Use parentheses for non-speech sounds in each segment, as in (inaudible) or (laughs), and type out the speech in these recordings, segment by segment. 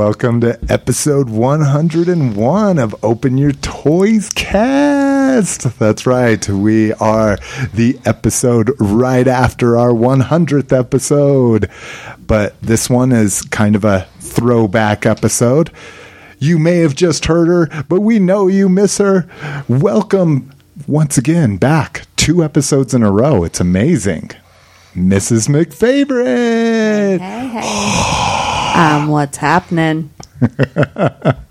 Welcome to episode 101 of Open Your Toys Cast. That's right. We are the episode right after our 100th episode. But this one is kind of a throwback episode. You may have just heard her, but we know you miss her. Welcome once again back. Two episodes in a row. It's amazing. Mrs. McFavorite. Hey, hey. (gasps) (laughs) um, what's happening? (laughs)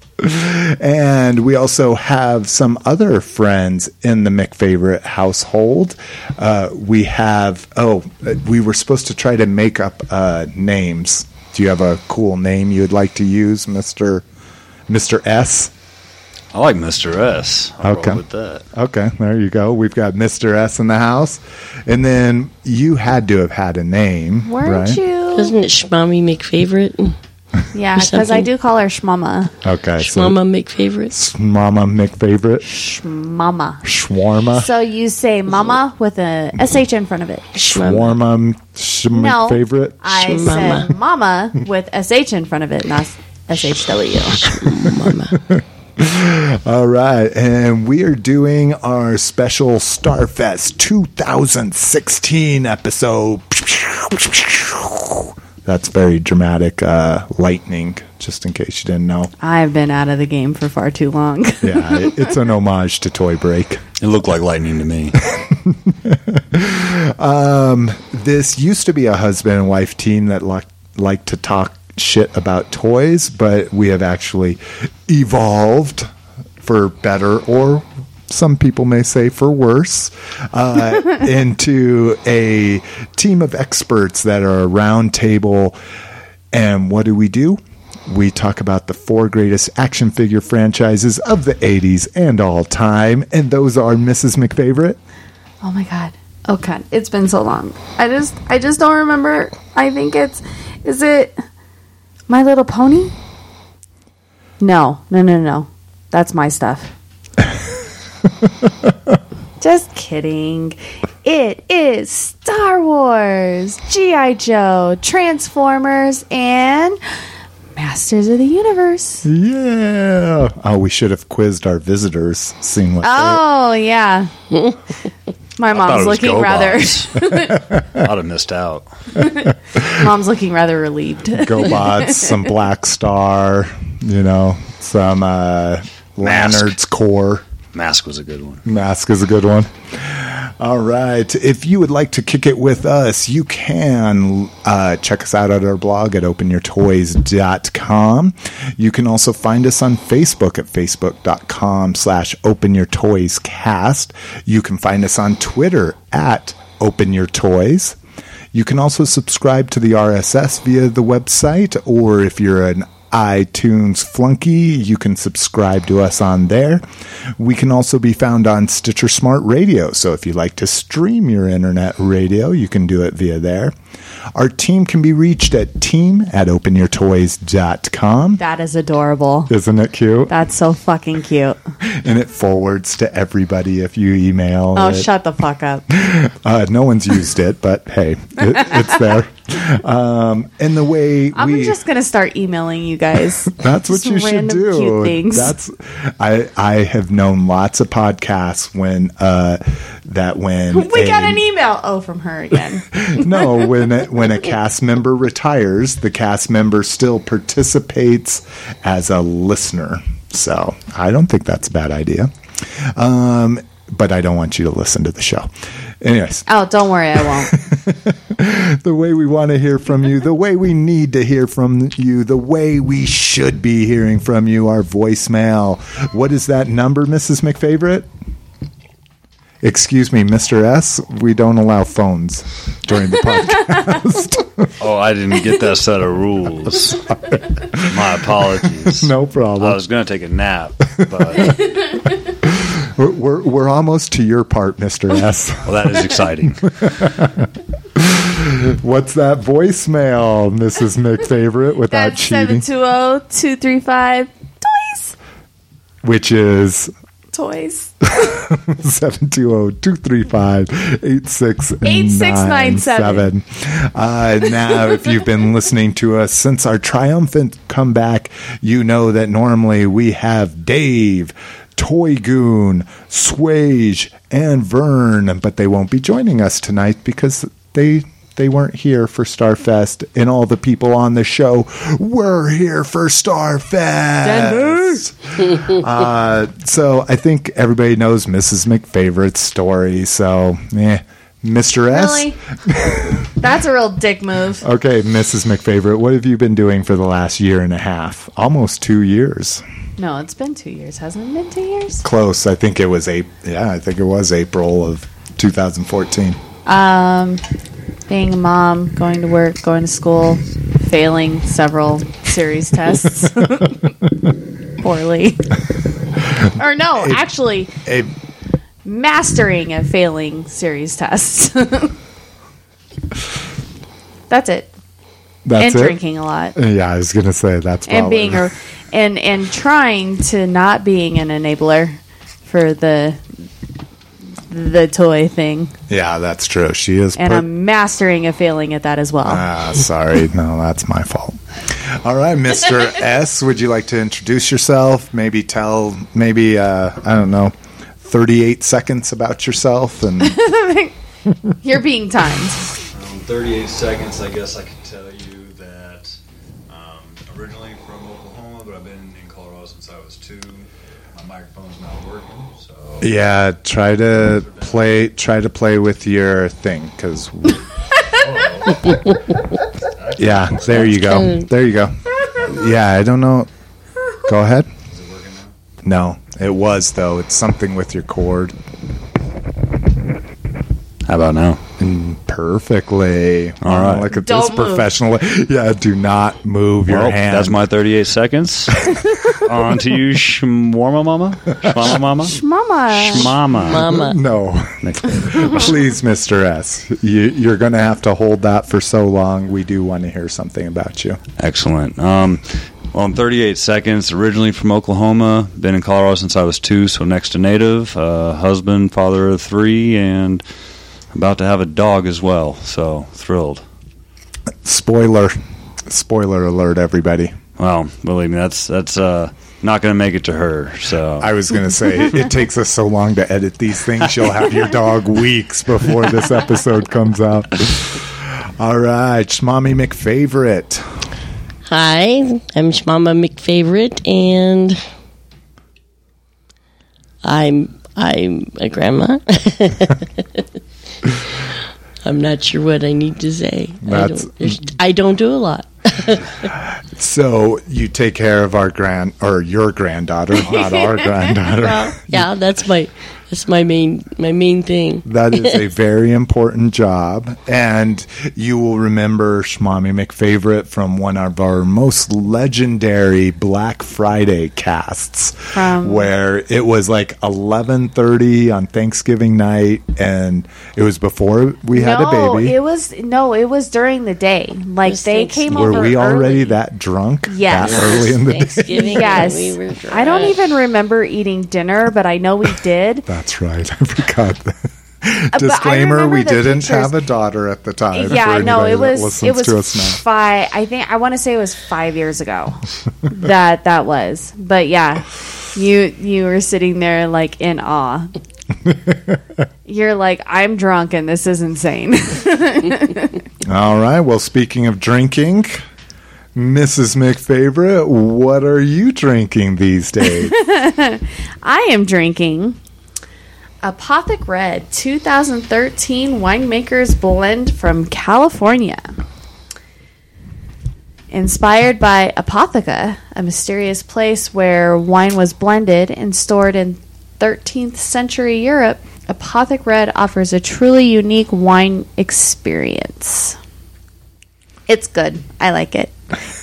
And we also have some other friends in the McFavorite household. Uh, we have, oh, we were supposed to try to make up uh, names. Do you have a cool name you'd like to use, Mr. Mr. S? I like Mr. S. I'll Okay. roll with that. Okay, there you go. We've got Mr. S in the house. And then you had to have had a name, Weren't right? you? Doesn't it Schmommy McFavorite? Yeah, or because I do call her Shmama. Okay, so Shmama McFavorite? Mama McFavorite, Shmama. Shawarma, So you say mama with a SH in front of it. Shmama. Shawarma, sh- No. McFavorite. I Shmama. said mama with SH in front of it, not SHW. Mama. (laughs) All right, and we are doing our special Starfest 2016 episode. That's very dramatic uh, lightning, just in case you didn't know. I've been out of the game for far too long. (laughs) Yeah, it- it's an homage to Toy Break. It looked like lightning to me. (laughs) This used to be a husband and wife team that like like to talk shit about toys, but we have actually evolved for better or some people may say for worse uh, (laughs) into a team of experts that are a round table. And what do we do? We talk about the four greatest action figure franchises of the 80s and all time. And those are Mrs. McFavorite. Oh my god. Oh god, it's been so long. I just I just don't remember. I think it's is it My Little Pony? No, no, no, no. That's my stuff. (laughs) just kidding. It is Star Wars, G.I. Joe, Transformers, and Masters of the Universe. Yeah. Oh, we should have quizzed our visitors, seeing what Oh, yeah. (laughs) My mom's looking rather GoBots. (laughs) (laughs) I'd have missed out. (laughs) mom's looking rather relieved. they GoBots, some Black Star, you know, some uh, Mask. Lanard's Corps. Mask was a good one. Mask is a good one. All right. If you would like to kick it with us, you can uh, check us out at our blog at openyourtoys.com. You can also find us on Facebook at facebook.com slash openyourtoyscast. You can find us on Twitter at openyourtoys. You can also subscribe to the RSS via the website, or if you're an iTunes flunky, you can subscribe to us on there. We can also be found on Stitcher Smart Radio, so if you like to stream your internet radio, you can do it via there. Our team can be reached at team at openyourtoys.com. That is adorable. Isn't it cute? That's so fucking cute. And it forwards to everybody if you email. Oh, it. shut the fuck up. (laughs) Uh, no one's used it, but hey, it, it's there. Um, and the way I'm we just gonna start emailing you guys. (laughs) that's what you should do. That's I I have known lots of podcasts when uh that when we a- got an email. Oh, from her again. (laughs) no when a, when a (laughs) cast member retires, the cast member still participates as a listener. So I don't think that's a bad idea. Um, but I don't want you to listen to the show. Anyways, oh, don't worry, I won't. (laughs) the way we want to hear from you, the way we need to hear from you, the way we should be hearing from you, our voicemail. What is that number, Mrs. McFavorite? Excuse me, Mr. S. We don't allow phones during the (laughs) podcast. (laughs) Oh, I didn't get that set of rules. (laughs) My apologies. no problem. I was going to take a nap, but We're, we're, we're almost to your part, Mr. S. well, that is exciting. What's that voicemail, Mrs. McFavorite, without That's seven cheating? two zero two three five toys. Which is toys. (laughs) 720-235-8697. (laughs) Uh, now, if you've been listening to us since our triumphant comeback, you know that normally we have Dave, Toy Goon, Swage, and Vern, but they won't be joining us tonight because they they weren't here for Starfest, and all the people on the show were here for Starfest. (laughs) uh, so I think everybody knows Mrs. McFavorite's story. So, eh. Mr. S. Really? That's a real dick move. (laughs) Okay, Mrs. McFavorite, what have you been doing for the last year and a half? Almost two years. No, it's been two years, hasn't it been two years? Close. I think it was April. Yeah, I think it was April of 2014. Um, being a mom, going to work, going to school, failing several series (laughs) tests (laughs) poorly. (laughs) or no, actually A, mastering a failing series tests. That's it. that's and it. drinking a lot. Yeah, I was gonna say that's and probably being a and and trying to not being an enabler for the the toy thing yeah, that's true. She is. and per- i'm mastering a failing at that as well Ah, sorry. No, that's my fault. All right, (laughs) Mr. S, would you like to introduce yourself? Maybe tell, maybe, uh, I don't know, 38 seconds about yourself? And (laughs) you're being timed Um, 38 seconds, I guess I can My microphone's not working, so. yeah, try to play, try to play with your thing because. (laughs) Oh. (laughs) yeah, there you go. There you go. Yeah, I don't know. Go ahead. Is it working now? No, it was though. It's something with your cord. How about now? Mm, perfectly. All right. Look at Don't this move. professional. (laughs) Yeah, do not move your Well, hand. that's my 38 seconds. On to you, Shwarma Mama. Shwarma Mama. mama Shmama. Mama. No, please, Mr. S. You, you're going to have to hold that for so long. We do want to hear something about you. Excellent. Um, well, I'm 38 seconds. Originally from Oklahoma. Been in Colorado since I was two, so next to native. Uh, husband, father of three, and about to have a dog as well. So thrilled. Spoiler, spoiler alert, everybody. Well, believe me, that's that's uh, not going to make it to her. So I was going to say it takes us so long to edit these things. You'll have your dog (laughs) weeks before this episode comes out. All right, Schmommy McFavorite. Hi, I'm Shmama McFavorite, and I'm I'm a grandma. (laughs) I'm not sure what I need to say. I don't, I don't do a lot. (laughs) So you take care of our grand or your granddaughter, not our (laughs) granddaughter. Well, yeah, that's my that's my main my main thing. That is a (laughs) very important job. And you will remember Schmommy McFavorite from one of our most legendary Black Friday casts From- where it was like 11:30 on Thanksgiving night and it was before we had no a baby. it was no it was during the day like they Thanksgiving. came Were over we already early. that drunk? Yes. That early in the day? Thanksgiving. and yes we were i don't even remember eating dinner but i know we did (laughs) That's right. (laughs) I forgot that. Uh, Disclaimer: We didn't pictures. have a daughter at the time. yeah no it was it was to us now. five i think i want to say it was five years ago (laughs) that that was but yeah you you were sitting there like in awe (laughs) you're like i'm drunk and this is insane All right. Well, speaking of drinking, Mrs. McFavorite, what are you drinking these days? I am drinking Apothic Red 2013 Winemaker's Blend from California. Inspired by Apotheca, a mysterious place where wine was blended and stored in 13th century Europe, Apothic Red offers a truly unique wine experience. It's good. I like it.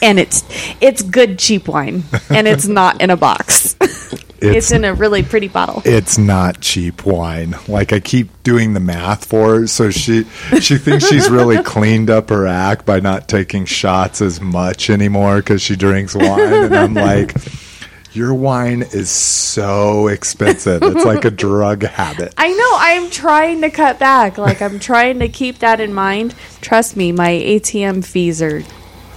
And it's it's good cheap wine and it's not in a box. (laughs) It's, in a really pretty bottle. it's not cheap wine. Like I keep doing the math for her, so she she thinks she's really (laughs) cleaned up her act by not taking shots as much anymore because she drinks wine, and I'm like. (laughs) Your wine is so expensive. It's like a drug habit. I know. I'm trying to cut back. Like I'm trying to keep that in mind. Trust me, my ATM fees are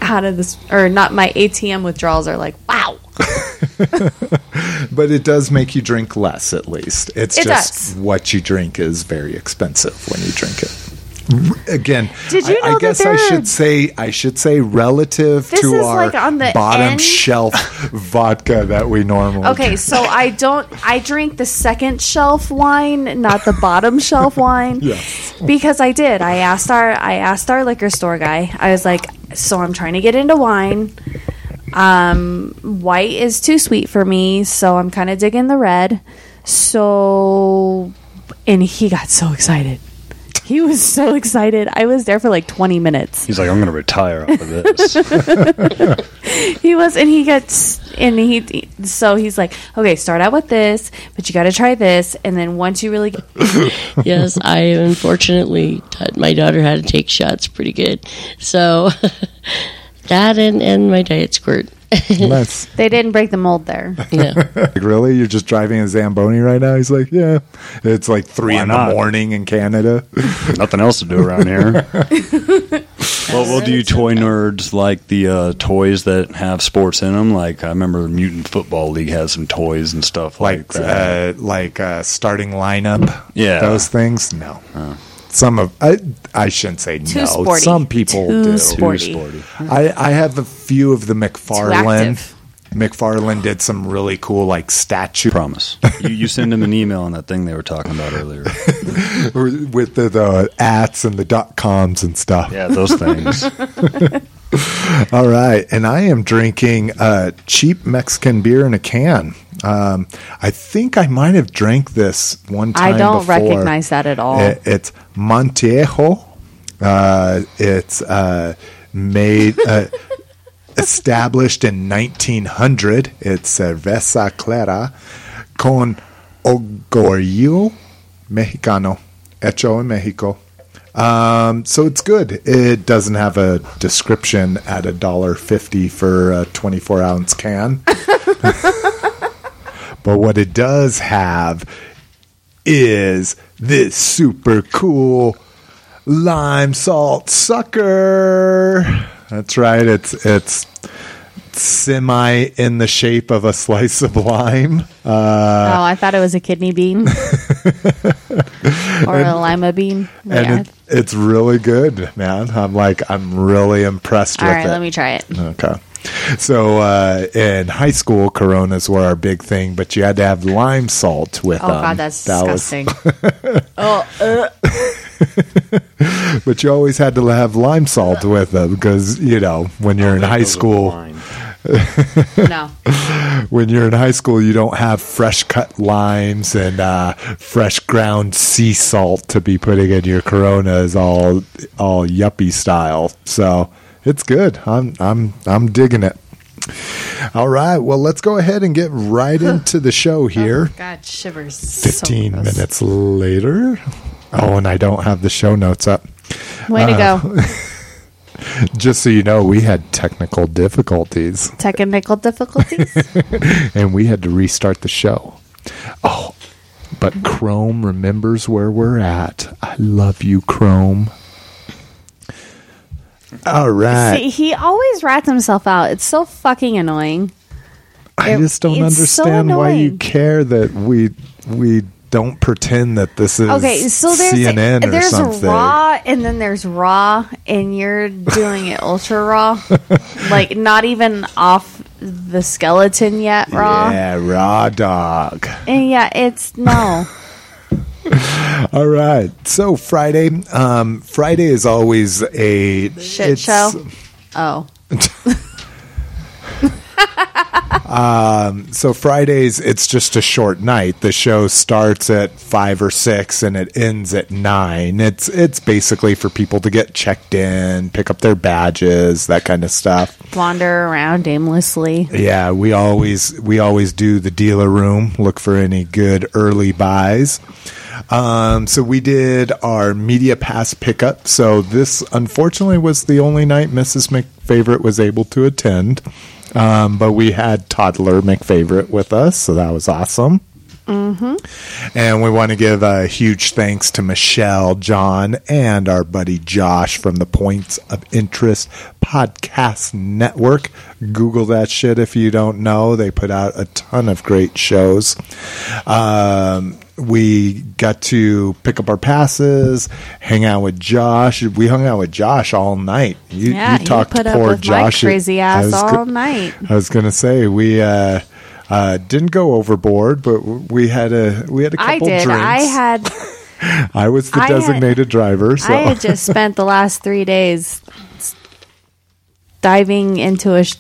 out of this, or not. My ATM withdrawals are like wow. (laughs) But it does make you drink less, at least. It's It just does. what you drink is very expensive when you drink it. Again, Did you I, know I that guess I should say I should say relative This to is our like on the bottom end. shelf vodka that we normally Okay, drink. so I don't. I drink the second shelf wine, not the bottom shelf (laughs) wine. Yes. Because I did. I asked our. I asked our liquor store guy. I was like, so I'm trying to get into wine. Um, white is too sweet for me, so I'm kind of digging the red. So, and he got so excited. He was so excited. I was there for like 20 minutes. He's like, I'm going to retire off of this. (laughs) (laughs) He was, and he gets, and he, so he's like, okay, start out with this, but you got to try this, and then once you really, (laughs) get, yes, I unfortunately taught my daughter how to take shots pretty good. So that and, and my diet squirt. Nice. (laughs) they didn't break the mold there. yeah. (laughs) Like, really? You're just driving a Zamboni right now? He's like, yeah. It's like three Why in not? the morning in Canada. (laughs) Nothing else to do around here. well, well, do you toy nerds like the uh, toys that have sports in them? Like I remember Mutant Football League has some toys and stuff like, like that. uh, like uh, starting lineup. Yeah. those things. No, some of I I shouldn't say Too no. sporty. Some people Too do. sporty. Too sporty. I I have a few of the McFarlane. active. McFarlane did some really cool like statue Promise. you, you send them an email on that thing they were talking about earlier. (laughs) with the, the ats and the dot coms and stuff. Yeah, those things. (laughs) All right, and I am drinking uh, cheap Mexican beer in a can. Um, I think I might have drank this one time. I don't before. recognize that at all. It- it's Montejo. Uh, it's uh, made uh, (laughs) established in 1900. It's cerveza clara con orgullo mexicano, hecho en Mexico. Um, so it's good. It doesn't have a description at a dollar fifty for a 24 ounce can. (laughs) but what it does have is this super cool lime salt sucker. That's right. It's it's semi in the shape of a slice of lime. Uh, oh, I thought it was a kidney bean (laughs) or a lima bean. and Yeah. it, it's really good, man. I'm like I'm really impressed All with right, it. All right, let me try it. Okay. So uh, in high school, Coronas were our big thing, but you had to have lime salt with Oh them. god, that's That was- disgusting. oh, (laughs) uh, but you always had to have lime salt with them because you know when you're in high school, (laughs) no. when you're in high school, you don't have fresh cut limes and uh, fresh ground sea salt to be putting in your Coronas, all all yuppie style. So it's good. I'm I'm I'm digging it. All right, well, let's go ahead and get right into the show here. Oh, god, shivers. 15 gross. minutes later. Oh, and I don't have the show notes up. Way to Uh, go. (laughs) Just so you know, we had technical difficulties Technical difficulties. (laughs) and we had to restart the show. Oh, but Chrome remembers where we're at. I love you, Chrome. All right. See, he always rats himself out. It's so fucking annoying. I it- just don't it's so understand why you care that we we don't pretend that this is Okay, so there's CNN or there's something. raw and then there's raw, and you're doing it ultra raw, (laughs) like not even off the skeleton yet raw. Yeah, raw dog. And yeah, it's no. (laughs) (laughs) All right. So Friday, um, Friday is always a Shit it's- show? Oh, (laughs) So Fridays, it's just a short night. The show starts at five or six and it ends at nine. It's it's basically for people to get checked in, pick up their badges, that kind of stuff. wander around aimlessly. Yeah, we always we always do the dealer room. Look for any good early buys. Um, so we did our media pass pickup. So this, unfortunately, was the only night Mrs. McFavorite was able to attend. Um, but we had toddler McFavorite with us, so that was awesome. And we want to give a huge thanks to Michelle, John, and our buddy Josh from the Points of Interest Podcast Network. Google that shit if you don't know. They put out a ton of great shows. Um, we got to pick up our passes, hang out with Josh. We hung out with Josh all night. You, Yeah, you talked up poor Josh. crazy ass all go- night. I was gonna say we uh, uh, didn't go overboard, but we had a we had a couple I did. drinks. I had (laughs) I was the I had- designated driver, so I had just spent the last three days diving into a sh-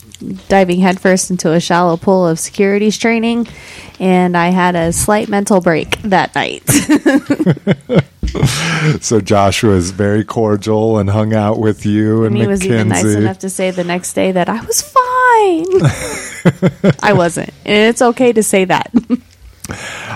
diving headfirst into a shallow pool of securities training, and I had a slight mental break that night. (laughs) so Josh was very cordial and hung out with you and and he was even nice enough to say the next day that I was fine. (laughs) I wasn't, and it's okay to say that. (laughs)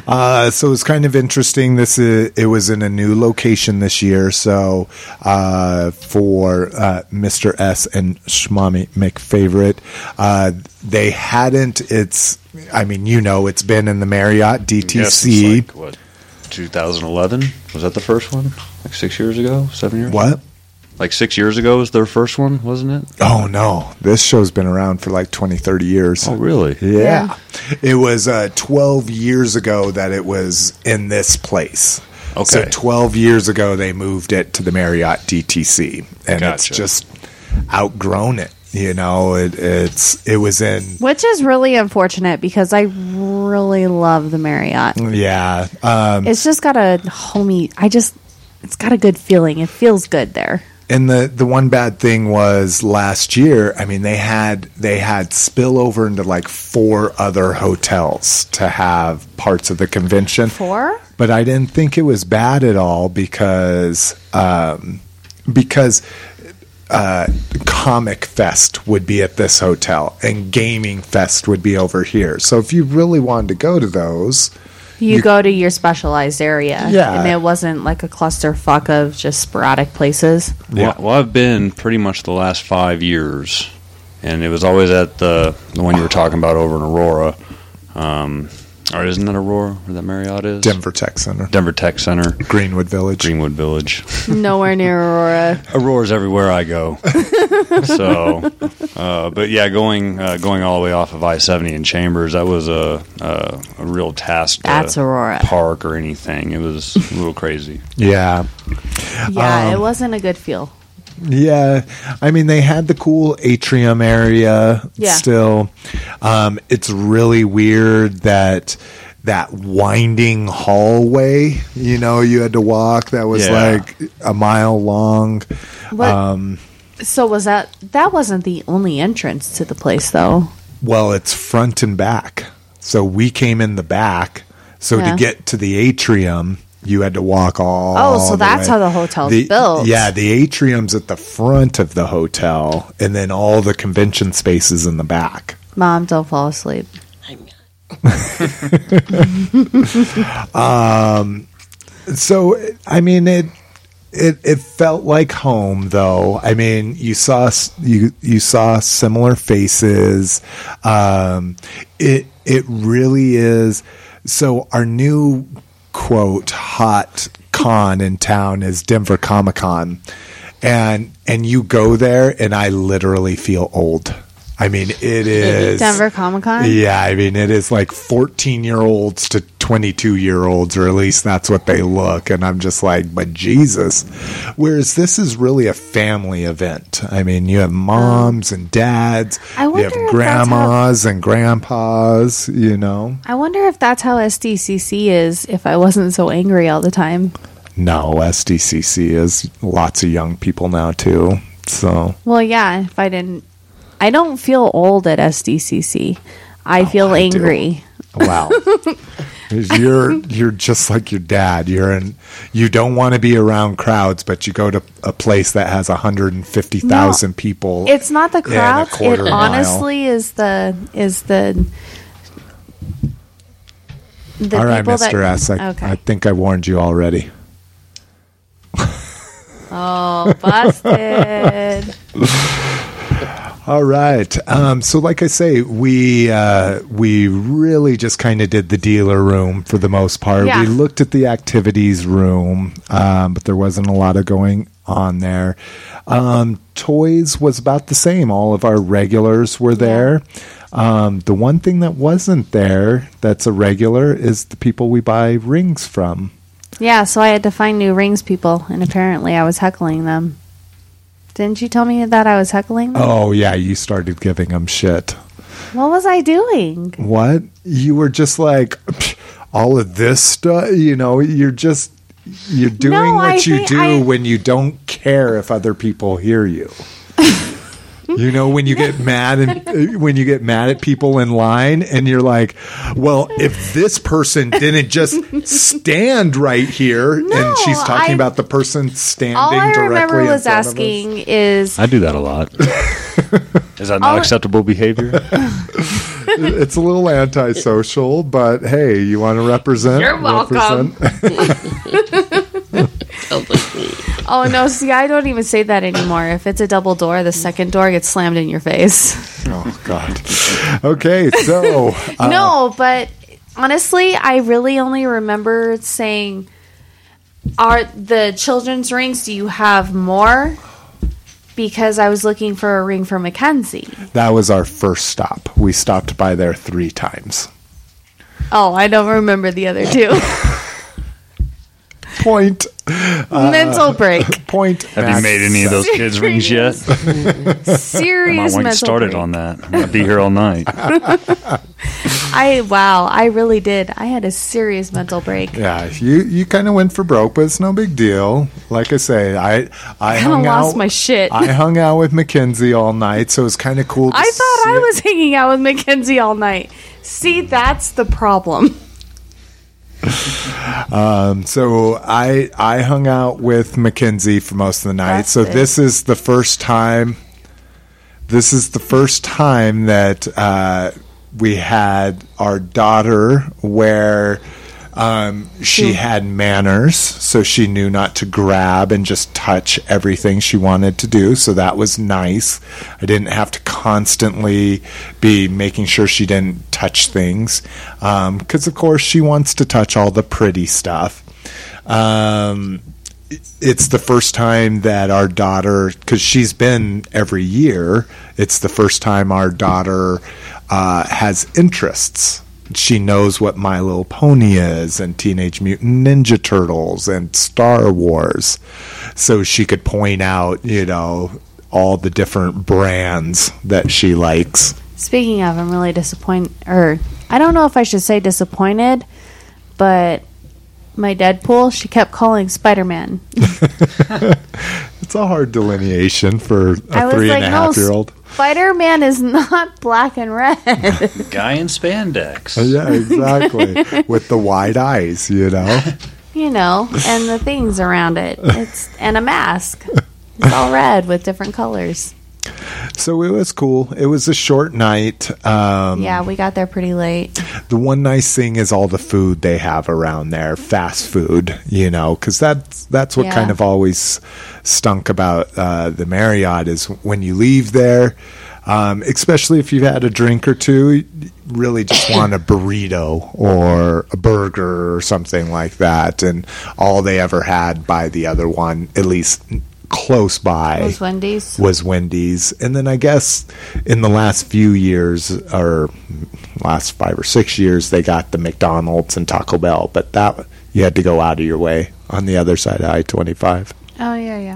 Uh, so it's kind of interesting. This is, it was in a new location this year. So uh, for uh, Mr. S and Schmommy McFavorite, uh, they hadn't. It's I mean you know it's been in the Marriott Yes, DTC. it's like, what, 2011? Was that the first one? Like six years ago? Seven years? what? Like six years ago was their first one, wasn't it? Oh no, this show's been around for like 20, 30 years. Oh, really? Yeah. It was uh, 12 years ago that it was in this place. Okay. So 12 years ago, they moved it to the Marriott DTC. And it's just outgrown it. You know, it, it's it was in Which is really unfortunate because I really love the Marriott. yeah um, It's just got a homey. I just, it's got a good feeling. It feels good there. And the the one bad thing was last year. I mean, they had they had spillover into like four other hotels to have parts of the convention. Four? but I didn't think it was bad at all because um, because uh, Comic Fest would be at this hotel and Gaming Fest would be over here. So if you really wanted to go to those, You, You- go to your specialized area. Yeah. And it wasn't like a clusterfuck of just sporadic places. Yeah. Well, well, I've been pretty much the last five years, and it was always at the the one you were talking about over in Aurora. Um, or isn't that Aurora where that Marriott is? Denver Tech Center, Denver Tech Center, Greenwood Village. Greenwood Village. Nowhere near Aurora. (laughs) Aurora's everywhere I go. (laughs) so, uh, but yeah, going uh, going all the way off of I seventy in Chambers, that was a a, a real task. To That's Aurora. Park or anything. It was a little crazy. Yeah, Yeah, Um, it wasn't a good feel. Yeah, I mean they had the cool atrium area Yeah. still. Um, it's really weird that that winding hallway, you know, you had to walk that was Yeah. like a mile long. What, Um, so was that that wasn't the only entrance to the place though? well, it's front and back. So we came in the back. So Yeah. to get to the atrium, you had to walk all. Oh, so the that's way. how the hotel's The- built. Yeah, the atrium's at the front of the hotel, and then all the convention spaces in the back. Mom, don't fall asleep. (laughs) So I mean it. It, it felt like home though. I mean, you saw s- you you saw similar faces. Um, it it really is. So our new quote hot con in town is Denver Comic Con, and and you go there and I literally feel old. I mean, it is Denver Comic Con? Yeah, I mean, it is like 14 year olds to 22 year olds, or at least that's what they look. And I'm just like, but Jesus. Whereas this is really a family event. I mean, you have moms oh. and dads, I you have grandmas and grandpas, you know. I wonder if that's how SDCC is if I wasn't so angry all the time. No, SDCC is lots of young people now, too. So, Well, yeah, if I didn't I don't feel old at SDCC. I oh, feel Oh, I do. angry. Wow. (laughs) you're you're just like your dad. You're in you don't want to be around crowds, but you go to a place that has 150,000 No, people. It's not the crowds. It mile. honestly is the is the the All right, Mr. that S. I, okay. I think I warned you already. oh, busted. (laughs) All right. Um, so, like I say, we uh, we really just kind of did the dealer room for the most part. Yeah. We looked at the activities room, um, but there wasn't a lot of going on there. Um, toys was about the same. All of our regulars were there. Um, the one thing that wasn't there that's a regular is the people we buy rings from. yeah, so I had to find new rings people, and apparently I was heckling them. Didn't you tell me that I was heckling them? Oh yeah, you started giving them shit. What was I doing? What? You were just like all of this stuff, you know, you're just you're doing No, what I you do I- when you don't care if other people hear you. (laughs) you know when you get mad and (laughs) uh, when you get mad at people in line and you're like, "Well, if this person didn't just stand right here and she's talking I- about the person standing All I directly remember in was front of us. asking is I do that a lot. (laughs) Is that not All- acceptable behavior? It's a little antisocial, but hey, you want to represent? You're welcome. represent- (laughs) Sounds like me. Oh no! See, I don't even say that anymore. If it's a double door, the second door gets slammed in your face. Oh God. Okay, so uh, no, but honestly, I really only remember saying, "Are the children's rings? Do you have more?" Because I was looking for a ring for Mackenzie. that was our first stop. We stopped by there three times. Oh, I don't remember the other two. (laughs) Point. Uh, mental break. (laughs) Point. Have you made any of those kids rings yet? (laughs) I Serious might want to get started break. on that. I'm gonna be here all night. (laughs) I wow, I really did. I had a serious mental break. Yeah, you you kind of went for broke, but it's no big deal. Like I say, I I Kinda hung lost out. my shit. I hung out with Mackenzie all night, so it was kind of cool. To I thought I was hanging out with Mackenzie all night. See, that's the problem. Um, so I I hung out with Mackenzie for most of the night. That's so it. this is the first time. This is the first time that uh, we had our daughter where um, she had manners, so she knew not to grab and just touch everything she wanted to do. So that was nice. I didn't have to constantly be making sure she didn't touch things because, of course, she wants to touch all the pretty stuff. Um, it's the first time that our daughter, because she's been every year, it's the first time our daughter uh, has interests. She knows what My Little Pony is and Teenage Mutant Ninja Turtles and Star Wars. So she could point out, you know, all the different brands that she likes. Speaking of, I'm really disappointed. Or I don't know if I should say disappointed, but my Deadpool, she kept calling Spider Man. (laughs) It's a hard delineation for a I was three like, and a half no, year old. Spider Man is not (laughs) black and red. Guy in spandex. Uh, yeah, exactly. (laughs) With the wide eyes, you know. (laughs) you know, and the things around it. It's and a mask. It's all red with different colors. So it was cool. It was a short night. Um, Yeah, we got there pretty late. The one nice thing is all the food they have around there, fast food. You know, because that's that's what Yeah. kind of always stunk about uh, the Marriott is when you leave there. Um, especially if you've had a drink or two, you really just (coughs) want a burrito or a burger or something like that. And all they ever had by the other one, at least close by, Those Wendy's. was Wendy's. And then I guess in the last few years, or last five or six years, they got the McDonald's and Taco Bell. But that you had to go out of your way on the other side of I twenty five. Oh yeah, yeah.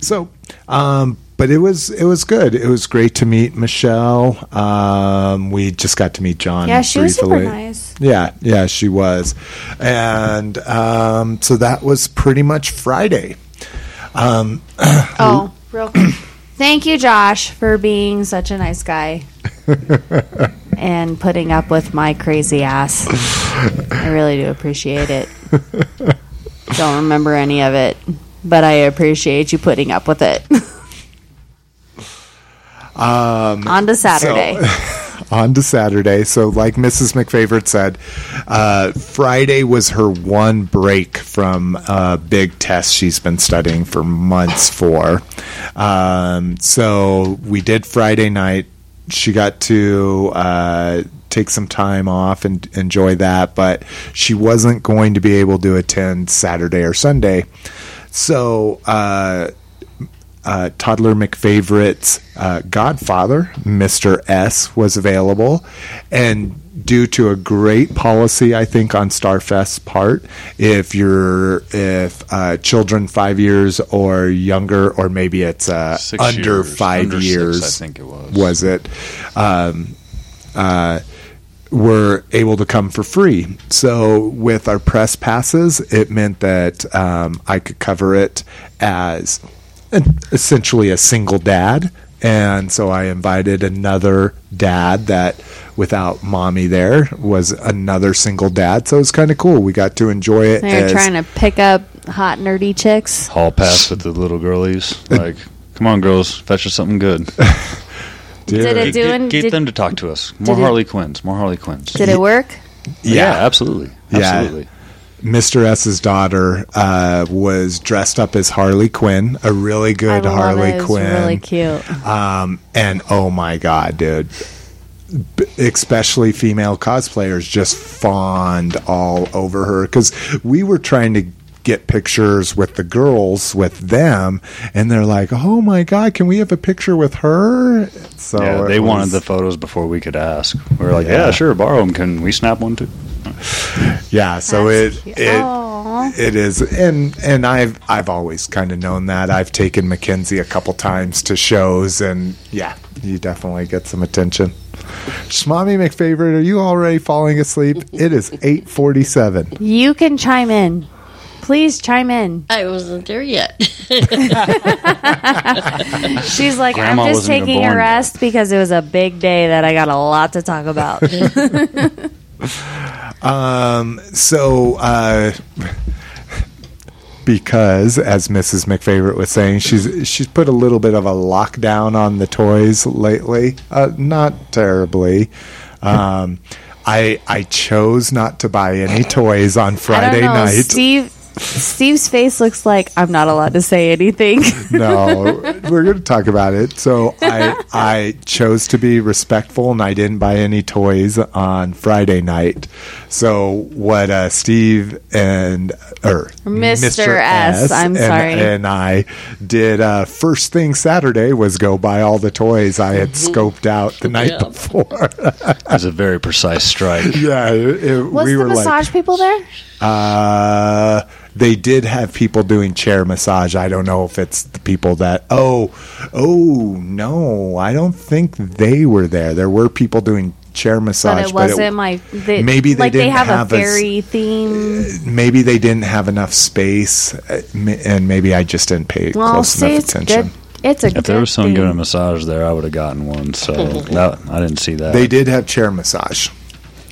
So, um, but it was it was good. It was great to meet Michelle. Um, we just got to meet John. Yeah, she was super nice. Yeah, yeah, she was, and um, so that was pretty much Friday. Um, (clears throat) Oh, real quick. Thank you, Josh, for being such a nice guy (laughs) and putting up with my crazy ass. I really do appreciate it. (laughs) Don't remember any of it, but I appreciate you putting up with it. um, On to Saturday. (laughs) on to Saturday. So, like Mrs. McFavorite said, uh, Friday was her one break from a big test she's been studying for months for. Um, so, we did Friday night. She got to. Uh, take some time off and enjoy that, but she wasn't going to be able to attend Saturday or Sunday. So, uh, uh, Toddler McFavorite's uh, godfather, Mr. S, was available. And due to a great policy, I think, on Starfest's part, if you're, if uh, children five years or younger, or maybe it's uh, Six under years. five Under six, years, I think it was. Was it? Um, uh, were able to come for free. So with our press passes, it meant that um, I could cover it as essentially a single dad. And so I invited another dad that, without mommy there, was another single dad. So it was kind of cool. We got to enjoy it. They're as- trying to pick up hot nerdy chicks. Hall pass with the little girlies. Uh, like, come on, girls, fetch us something good. (laughs) Did it Get, doing? get, get did, them to talk to us. More did it- Harley Quinns. More Harley Quinns. did it work? yeah. absolutely. Yeah. Mr. S's daughter uh, was dressed up as Harley Quinn, a really good Harley it. Quinn. really cute. Um, and oh my god, dude. B- especially female cosplayers just fawned all over her because we were trying to get pictures with the girls with them and they're like oh my god can we have a picture with her so yeah, it they wanted the photos before we could ask. We were like, Yeah. yeah, sure, borrow them. Can we snap one too? yeah so That's it cute. it Aw. it is and and I've I've always kind of known that I've taken Mackenzie a couple times to shows and yeah you definitely get some attention Schmommy McFavorite are you already falling asleep it is 847 You can chime in. Please chime in. I wasn't there yet. (laughs) She's like, Grandma I'm just taking a born yet." rest because it was a big day that I got a lot to talk about. (laughs) (laughs) Um, so, uh, because as Mrs. McFavorite was saying, she's she's put a little bit of a lockdown on the toys lately. Uh, not terribly. Um, I I chose not to buy any toys on I Friday don't know. night. Steve Steve's face looks like I'm not allowed to say anything. no, (laughs) (laughs) we're going to talk about it. So I I chose to be respectful, and I didn't buy any toys on Friday night. So what uh, Steve and or Mr. S, I'm and, sorry. and I did uh, first thing Saturday was go buy all the toys I had scoped out the night Yeah. before. It was a very precise strike. (laughs) yeah, it, it- Was we the were like, massage people there? uh, they did have people doing chair massage. I don't know if it's the people that. Oh, oh no, I don't think they were there. There were people doing chair massage, But it wasn't my. They, maybe they like they didn't have, have a as- fairy theme. maybe they didn't have enough space, uh, and maybe I just didn't pay Well, close see, enough attention. good. It's a If there was someone thing. doing a massage there, I would have gotten one. So (laughs) that, I didn't see that. They did have chair massage,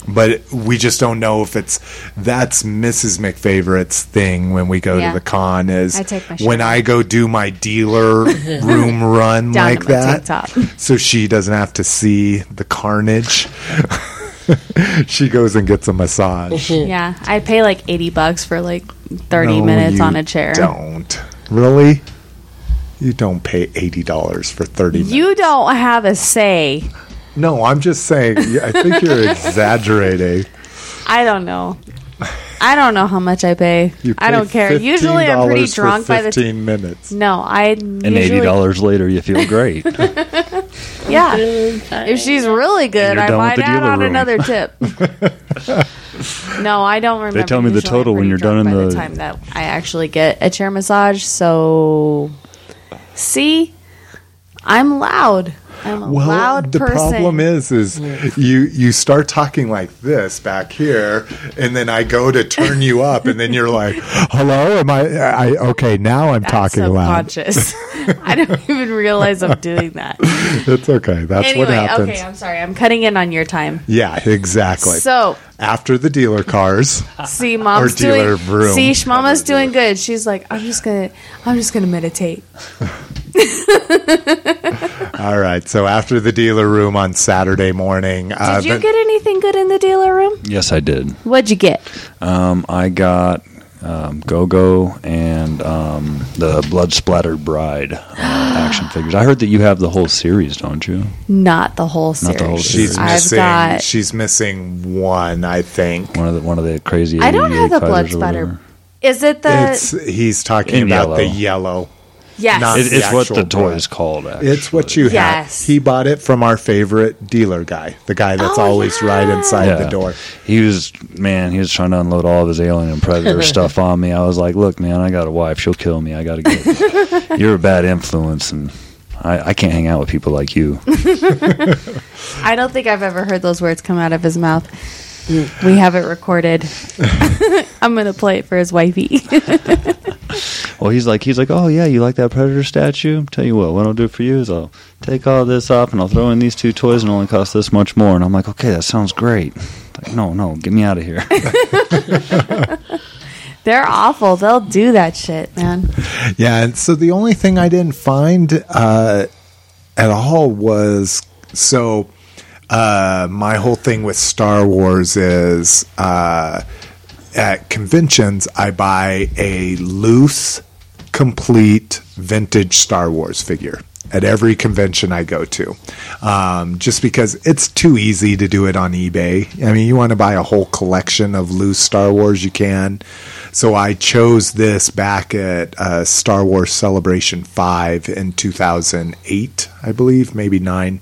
but we just don't know if it's that's Mrs. McFavorite's thing when we go Yeah. to the con. Is I when I go do my dealer (laughs) room run Down like that, so she doesn't have to see the carnage. (laughs) she goes and gets a massage. (laughs) Yeah, I pay like eighty bucks for like thirty No, minutes you on a chair. Don't really. You don't pay eighty dollars for thirty. minutes. You don't have a say. No, I'm just saying. I think you're (laughs) exaggerating. I don't know. I don't know how much I pay. You I don't care. Usually, I'm pretty $15 for drunk by the time. fifteen minutes. No, I and eighty dollars later, you feel great. (laughs) Yeah, if she's really good, I might add on room. another tip. (laughs) no, I don't remember. They tell me the Usually I'm total when you're done in the the- time that I actually get a chair massage. So, see, I'm loud. I'm a Well, loud the person. problem is, is you you start talking like this back here, and then I go to turn you up, and then you're like, (laughs) "Hello, am I? I okay? Now I'm That's talking loud. subconscious. (laughs) (laughs) I don't even realize I'm doing that. It's okay. That's anyway, what happens. okay, I'm sorry. I'm cutting in on your time. Yeah, exactly. So, After the dealer cars, see, mom's doing. room. See, mama's doing good. She's like, I'm just gonna, I'm just gonna meditate. (laughs) All right. So after the dealer room on Saturday morning, uh, Did you the- get anything good in the dealer room? Yes, I did. What'd you get? Um, I got um, Go Go and um, the Blood Splattered Bride uh, (gasps) action figures. I heard that you have the whole series, don't you? Not the whole series. Not the whole she's series. I've missing. got. She's missing one, I think. One of the one of the crazy. I don't have the blood fighters or splatter. Is it the? It's he's talking In about yellow. the yellow. Yes. not- It, the it's what the actual toy blood. is called. Actually. It's what you Yes. have. He bought it from our favorite dealer guy, the guy that's Oh, always right inside Yeah. the door. He was man. He was trying to unload all of his alien and predator (laughs) stuff on me. I was like, "Look, man, I got a wife. She'll kill me. I got to get. (laughs) You're a bad influence, and I, I can't hang out with people like you." (laughs) I don't think I've ever heard those words come out of his mouth. We have it recorded. (laughs) I'm gonna play it for his wifey. (laughs) Well, he's like, he's like, "Oh yeah, you like that predator statue? Tell you what, what I'll do for you is I'll take all this off and I'll throw in these two toys and it only cost this much more." And I'm like, "Okay, that sounds great." Like, no, no, get me out of here. (laughs) They're awful. They'll do that shit, man. Yeah, and so the only thing I didn't find uh, at all was so uh, my whole thing with Star Wars is uh, at conventions I buy a loose, complete vintage Star Wars figure at every convention I go to, um, just because it's too easy to do it on eBay. I mean, you want to buy a whole collection of loose Star Wars, you can. So I chose this back at uh, Star Wars Celebration 5 in 2008, I believe, maybe 9.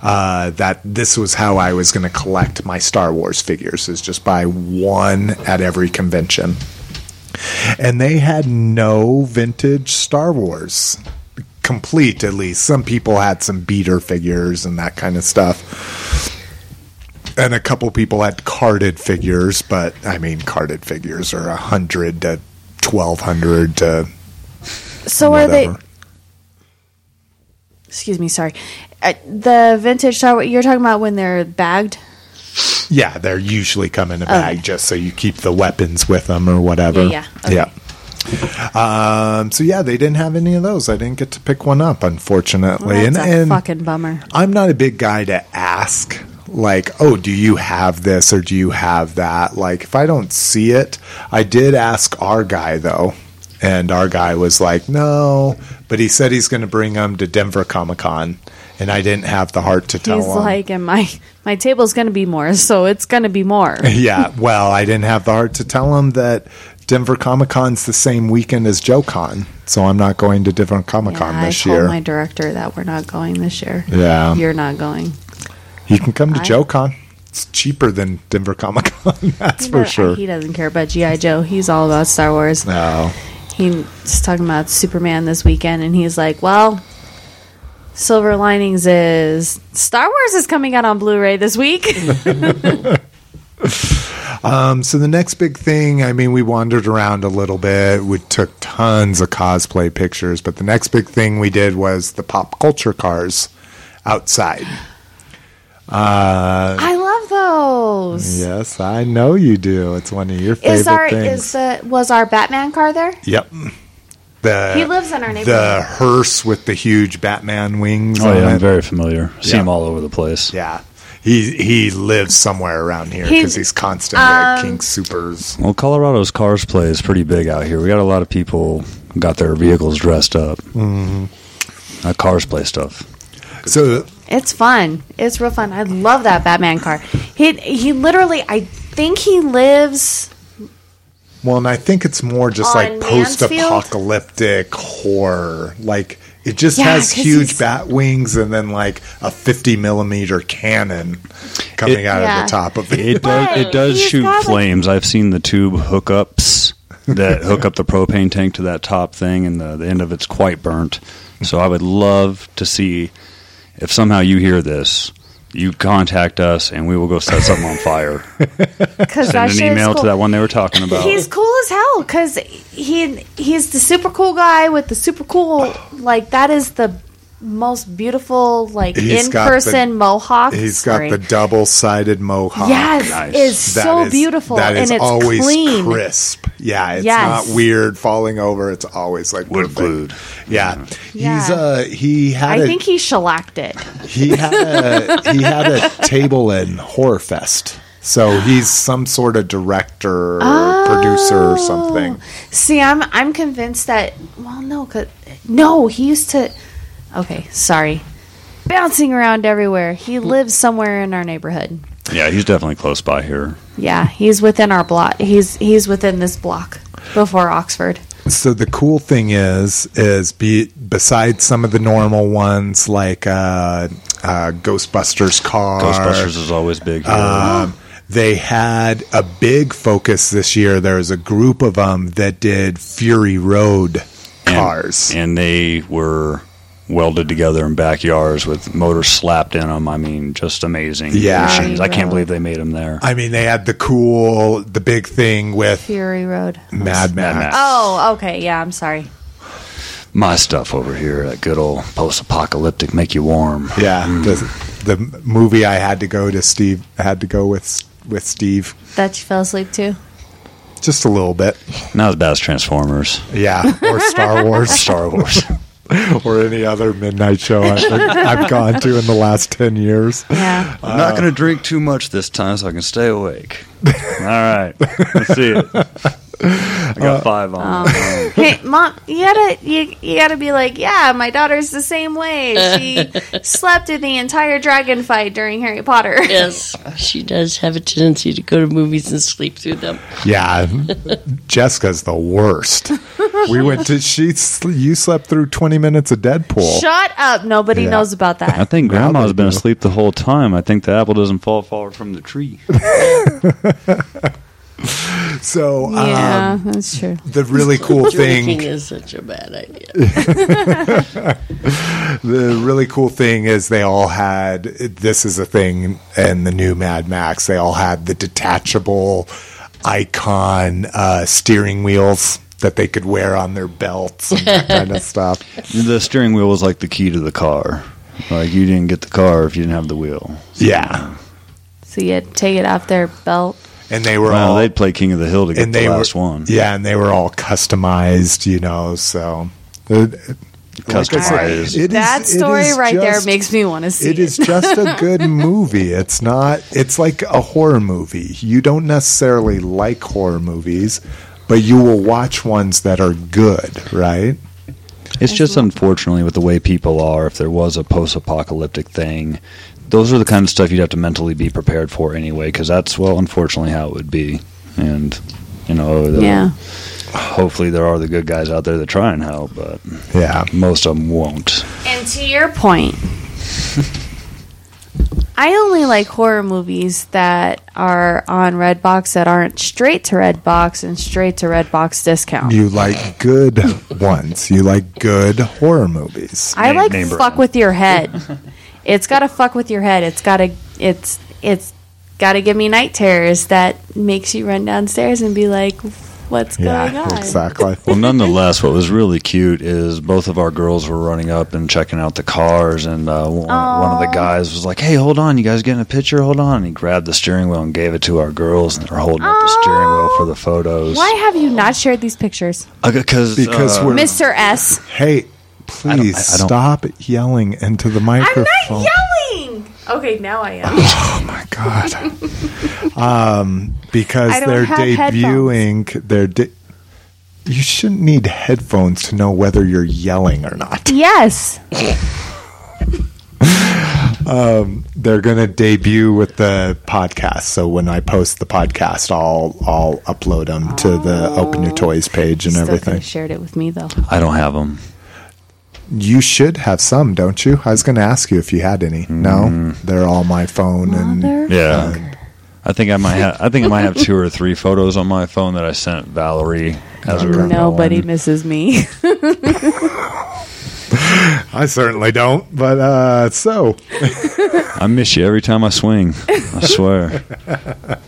Uh, that this was how I was going to collect my Star Wars figures, is just buy one at every convention. And they had no vintage Star Wars complete, at least. Some people had some beater figures and that kind of stuff and a couple people had carded figures, but I mean, carded figures are a hundred to twelve hundred to So are they? Excuse me. Sorry. Uh, the vintage Star You're talking about when they're bagged. Yeah, they're usually come in a bag just so you keep the weapons with them or whatever. Yeah, yeah, okay. Yeah. Um, so yeah, they didn't have any of those. I didn't get to pick one up, unfortunately. Well, that's and a and fucking bummer. I'm not a big guy to ask, like, oh, do you have this or do you have that? Like, if I don't see it, I did ask our guy though, and our guy was like, no, but he said he's going to bring them to Denver Comic Con, and I didn't have the heart to tell him. He's him. like, and my my table's gonna be more, so it's gonna be more. (laughs) yeah, well, I didn't have the heart to tell him that Denver Comic Con's the same weekend as Joe Con, so I'm not going to Denver Comic Con Yeah, I this told year. my director that we're not going this year. yeah, You're not going. you can come to I- Joe Con. It's cheaper than Denver Comic Con, (laughs) that's for sure. He doesn't care about GI Joe. He's all about Star Wars. No. He's talking about Superman this weekend, and he's like, "Well, Silver Linings is Star Wars is coming out on Blu-ray this week." (laughs) Um, so the next big thing, I mean, we wandered around a little bit. We took tons of cosplay pictures, but the next big thing we did was the pop culture cars outside. Uh, I love those. yes, I know you do. It's one of your favorite Is our things. is the was our Batman car there? yep. The, He lives in our neighborhood. The hearse with the huge Batman wings. Oh yeah, I'm it. very familiar. See Yeah. him all over the place. yeah. He he lives somewhere around here because he's constantly at King Supers. Well, Colorado's cars play is pretty big out here. We got a lot of people got their vehicles dressed up. Mm-hmm. Uh, cars play stuff. So It's fun. It's real fun. I love that Batman car. He he literally I think he lives Well, and I think it's more just On like post-apocalyptic horror. Like it just Yeah, has 'cause huge he's- bat wings and then like a fifty millimeter cannon coming It- out Yeah. of the top of (laughs) it. It does. It does he's shoot got, like- flames. I've seen the tube hookups that (laughs) hook up the propane tank to that top thing, and the, the end of it's quite burnt. So I would love to see if somehow you hear this. You contact us, and we will go set something on fire. (laughs) because Send an email to that one they were talking about. He's cool as hell because he he's the super cool guy with the super cool like that is the most beautiful like He's in person mohawk. He's got Sorry. the double-sided mohawk. yes, Nice. is That so is- beautiful That is and it's always clean. crisp. Yeah, it's Yes. not weird falling over. It's always like Wood glued. Yeah. Yeah. He's uh he had I a think he shellacked it. he had a he had a table in Horror Fest. So he's some sort of director or producer or something. See, I'm I'm convinced that. Well, no, 'cause- no, he used to. Okay, sorry. Bouncing around everywhere. He lives somewhere in our neighborhood. Yeah, he's definitely close by here. Yeah, he's within our block. He's he's within this block before Oxford. So the cool thing is, is be besides some of the normal ones like uh, uh, Ghostbusters car, Ghostbusters is always big here. Um, they had a big focus this year. There was a group of them that did Fury Road And- cars. and, they were welded together in backyards with motors slapped in them. I mean, just amazing Yeah. machines. I can't believe they made them there. I mean, they had the cool, the big thing with Fury Road. Mad Max. Max. Oh, okay. Yeah, I'm sorry. My stuff over here, that good old post-apocalyptic, make you warm. Yeah, mm. the the movie I had to go to Steve had to go with with Steve That you fell asleep too. just a little bit. Not as bad as Transformers, Yeah, or Star Wars, (laughs) Star Wars. (laughs) or any other midnight show I've, (laughs) I've gone to in the last ten years. Yeah. I'm not going to drink too much this time so I can stay awake. (laughs) All right, let's see it. I got five on. Oh. (laughs) hey, mom, you gotta you, you gotta be like, yeah, my daughter's the same way. She (laughs) slept through the entire dragon fight during Harry Potter. (laughs) Yes, she does have a tendency to go to movies and sleep through them. Yeah, Jessica's the worst. We went to she. You slept through twenty minutes of Deadpool. Shut up! Nobody Yeah. knows about that. I think Grandma's been asleep the whole time. I think the apple doesn't fall far from the tree. (laughs) So Yeah, um, that's true. the really (laughs) cool thing, is such a bad idea. (laughs) the really cool thing is they all had. This is a thing in the new Mad Max. They all had the detachable icon uh, steering wheels that they could wear on their belts and that kind of stuff. The steering wheel was like the key to the car. Like you didn't get the car if you didn't have the wheel. Yeah, So you had to take it off their belt. And they were Well, all they'd play King of the Hill to get and the they last were one. Yeah, and they were all customized, you know. So uh, like said, Customized. it is- that story is right there makes me want to see It, It is just a (laughs) good movie. It's not. It's like a horror movie. You don't necessarily like horror movies, but you will watch ones that are good, right? It's just unfortunately with the way people are, if there was a post apocalyptic thing, those are the kind of stuff you'd have to mentally be prepared for anyway, because that's, well, unfortunately how it would be. And, you know, oh, the- Yeah. hopefully there are the good guys out there that try and help, but Yeah. most of them won't. And to your point, (laughs) I only like horror movies that are on Redbox that aren't straight to Redbox and straight to Redbox discount. You like good (laughs) ones. You like good horror movies. I Name- like name fuck with your head. (laughs) it's got to fuck with your head. It's got to it's it's got to give me night terrors that makes you run downstairs and be like, "What's going on?" exactly. Well, nonetheless, what was really cute is both of our girls were running up and checking out the cars, and uh, one, one of the guys was like, "Hey, hold on, you guys getting a picture? Hold on!" And he grabbed the steering wheel and gave it to our girls, and they're holding up the steering wheel for the photos. Why have you not shared these pictures, Because Because uh, we're- Mr. S? Hey, please I don't- stop yelling into the microphone. I'm microphone. not yelling. Okay, now I am. (laughs) Oh my god! um, because they're debuting. They're de- you shouldn't need headphones to know whether you're yelling or not. yes. (laughs) They're going to debut with the podcast. So when I post the podcast, I'll I'll upload them to the Open Your Toys page and Still everything. have shared it with me though. I don't have them. You should have some, don't you? I was going to ask you if you had any. No, they're all my phone and Mother. Yeah, I think I might have. I think I might have two or three photos on my phone that I sent Valerie as we were Nobody going. misses me. (laughs) I certainly don't. But uh, so I miss you every time I swing. I swear. (laughs)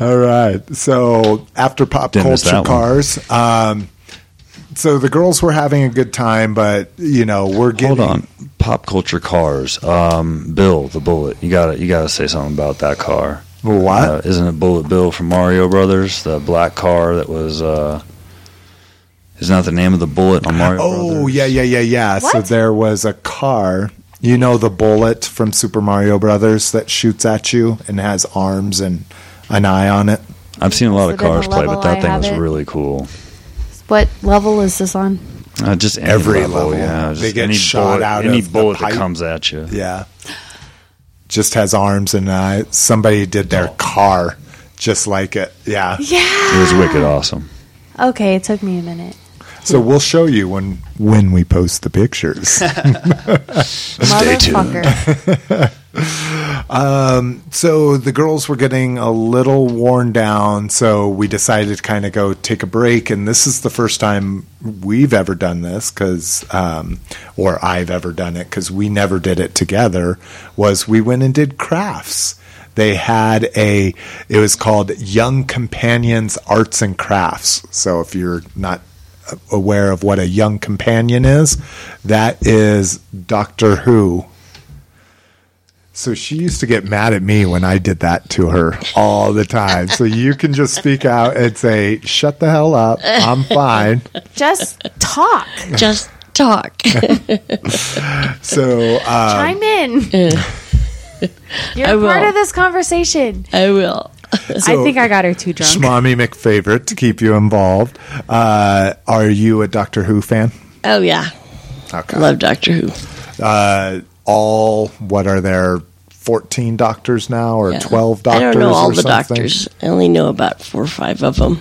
All right. So after pop Didn't miss culture that one. cars, um, so the girls were having a good time, but you know we're getting Hold on, pop culture cars. Um, Bill the Bullet. You got to You got to say something about that car. What? Uh, isn't it Bullet Bill from Mario Brothers? The black car that was. Uh, is not the name of the bullet on Mario oh, Brothers? yeah, yeah, yeah, yeah. So there was a car. You know the bullet from Super Mario Brothers that shoots at you and has arms and an eye on it? I've seen a lot Is of cars play, but that I thing was it? really cool. What level is this on? Uh, just any Every level, level. yeah. They get any shot bullet, out any of the bullet pipe. that comes at you. Yeah. Just has arms and uh, somebody did their car just like it. Yeah. yeah. It was wicked awesome. Okay, it took me a minute. So we'll show you when when we post the pictures. (laughs) Stay (laughs) (laughs) Motherfucker. so the girls were getting a little worn down, so we decided to kind of go take a break. And this is the first time we've ever done this, because, um, or I've ever done it, because we never did it together. Was we went and did crafts. They had a, it was called Young Companions Arts and Crafts. So if you're not aware of what a young companion is, that is Doctor Who. So she used to get mad at me when I did that to her all the time. So you can just speak out and say, "Shut the hell up. I'm fine." Just talk. Just talk. (laughs) So uh, Chime in. (laughs) You're I part will. of this conversation. I will. I think I got her too drunk. Schmommy McFavorite to keep you involved. Uh, are you a Doctor Who fan? Oh yeah, Okay. love Doctor Who. Uh, all what are there? Fourteen doctors now, or Yeah. twelve doctors? I don't know all the something? doctors. I only know about four or five of them.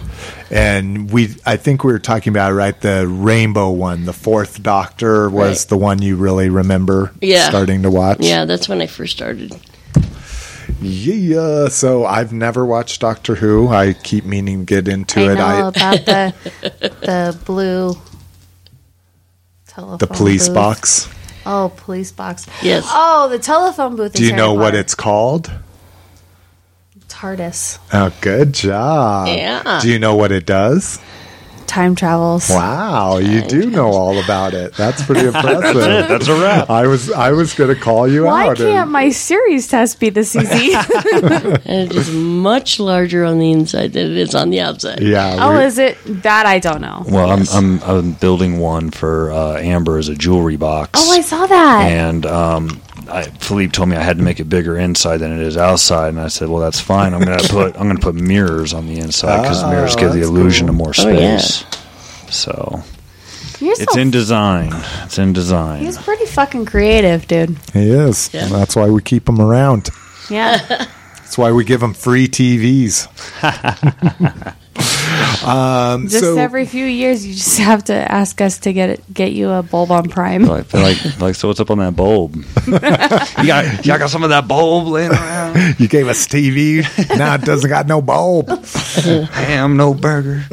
And we, I think we were talking about right the rainbow one. The fourth Doctor was Right. the one you really remember Yeah. starting to watch. Yeah, that's when I first started. Yeah, so I've never watched Doctor Who. I keep meaning to get into it. I it. know I about the (laughs) the blue telephone. the police booth. box. Oh, police box. Yes. Oh, the telephone booth. Do is you know what it's called? TARDIS. Oh, good job. Yeah. Do you know what it does? Time travels. Wow, you do know all about it. That's pretty (laughs) impressive. That's a wrap. I was I was going to call you Why out. can't and- my series test be this easy? (laughs) And it is much larger on the inside than it is on the outside. yeah. oh, we- is it? That I don't know. Well, I'm, I'm I'm building one for uh, Amber as a jewelry box. Oh, I saw that. and um, I, Philippe told me I had to make it bigger inside than it is outside, and I said, "Well, that's fine. I'm gonna (laughs) put I'm gonna put mirrors on the inside because Oh, ah, mirrors give the illusion cool. of more Oh, yeah. space." So You're it's so in design. It's in design. He's pretty fucking creative, dude. he is. Yeah. That's why we keep him around. Yeah. (laughs) That's why we give them free TVs. (laughs) um, just so every few years, you just have to ask us to get it, get you a bulb on Prime. Like, like, like, so what's up on that bulb? (laughs) you got, y'all got some of that bulb laying around? (laughs) you gave us TV. now it doesn't got no bulb. Ham, no burger.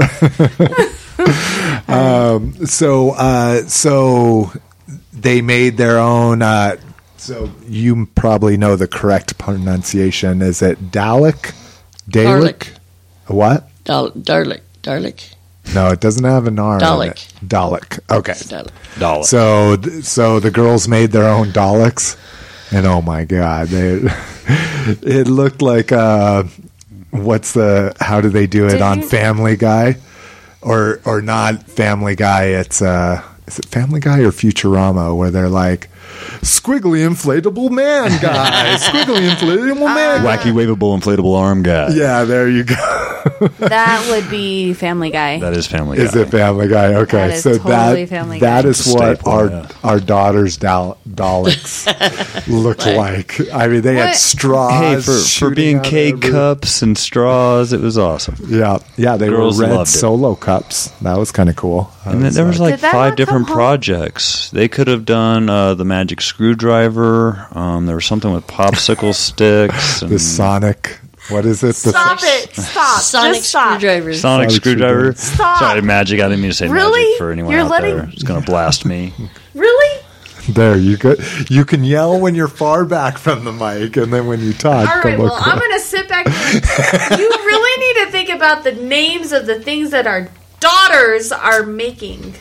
So, uh, so they made their own. Uh, so you probably know the correct pronunciation. Is it Dalek? Dalek? What? Dal- Darlick. Darlick. No, it doesn't have an R. in Dalek. it. Dalek. Okay. Dalek. Dollar. So, so the girls made their own Daleks, and oh my god, they (laughs) it looked like uh, what's the how do they do it Did on you- Family Guy, or or not Family Guy? It's uh, is it Family Guy or Futurama where they're like squiggly inflatable man guy, (laughs) squiggly inflatable man. guy. Wacky waveable inflatable arm guy. Yeah, there you go. That would be Family Guy. That is Family Is it Family Guy? Okay, That is so totally that Family that Guy. is It's a what staple, our yeah. our daughter's Dal- Daleks (laughs) looked like. I mean, they had What? straws. Hey, for, for shooting being out K every- cups and straws, it was awesome. Yeah, yeah, they Girls were red loved it. solo cups. That was kind of cool. I And then there was like- like Did that five not different come home? projects. They could have done uh, the magic screwdriver. Um, there was something with popsicle (laughs) sticks. And the Sonic. What is it? The Stop it! Stop! (laughs) Sonic Just stop. screwdrivers. Sonic Sonic screwdriver. Stop. Sorry, magic. I didn't mean to say Really? magic for anyone You're out letting- there. It's going to blast me. (laughs) Really? There you go. You can yell when you're far back from the mic, and then when you talk, All come right. Well, across. I'm gonna sit back. you really need to think about the names of the things that our daughters are making.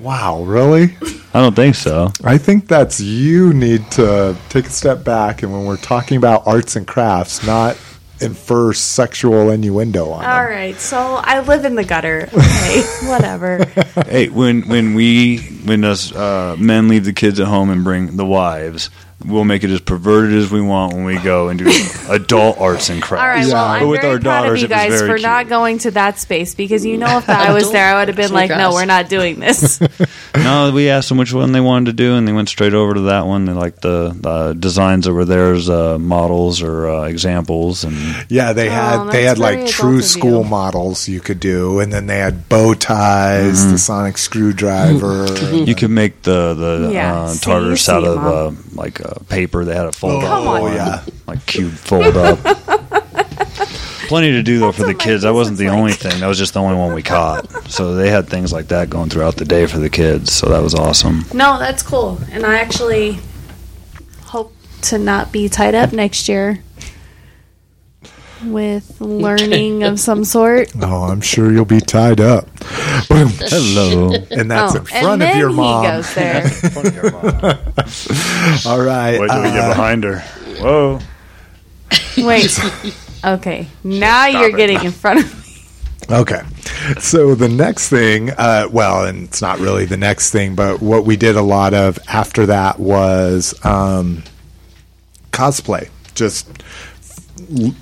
Wow, really? I don't think so. I think that's you need to take a step back and when we're talking about arts and crafts, not infer sexual innuendo on All them. right, so I live in the gutter. (laughs) Okay, whatever. Hey, when when we when us uh, men leave the kids at home and bring the wives, we'll make it as perverted as we want when we go and do (laughs) adult arts and crafts. All right, Yeah. well, I'm with very our proud daughters, of you it was guys very for not going to that space because you know if I was there, I would have been like, no, we're not doing this. (laughs) No, we asked them which one they wanted to do, and they went straight over to that one. They liked the uh, designs that were there as uh, models or uh, examples, and Yeah, they Oh, had they had like true school you. models you could do, and then they had bow ties, the sonic screwdriver. you could make the the Yeah, uh, TARDIS out of uh, like uh, paper. They had it fold Come up, on. Oh, yeah. like cube fold up. Plenty to do though for the kids. That wasn't the business only thing. That was just the only one we caught. So they had things like that going throughout the day for the kids. So that was awesome. no, that's cool. And I actually hope to not be tied up next year with (laughs) learning of some sort. (laughs) oh, I'm sure you'll be tied up. Boom. Hello. And that's oh, in front and of then your he mom. goes (laughs) there. All right. Wait till we get uh, behind her. Whoa. Wait. Okay, now you're it. getting in front of me. Okay. So the next thing, uh, well, and it's not really the next thing, but what we did a lot of after that was um, cosplay. Just l-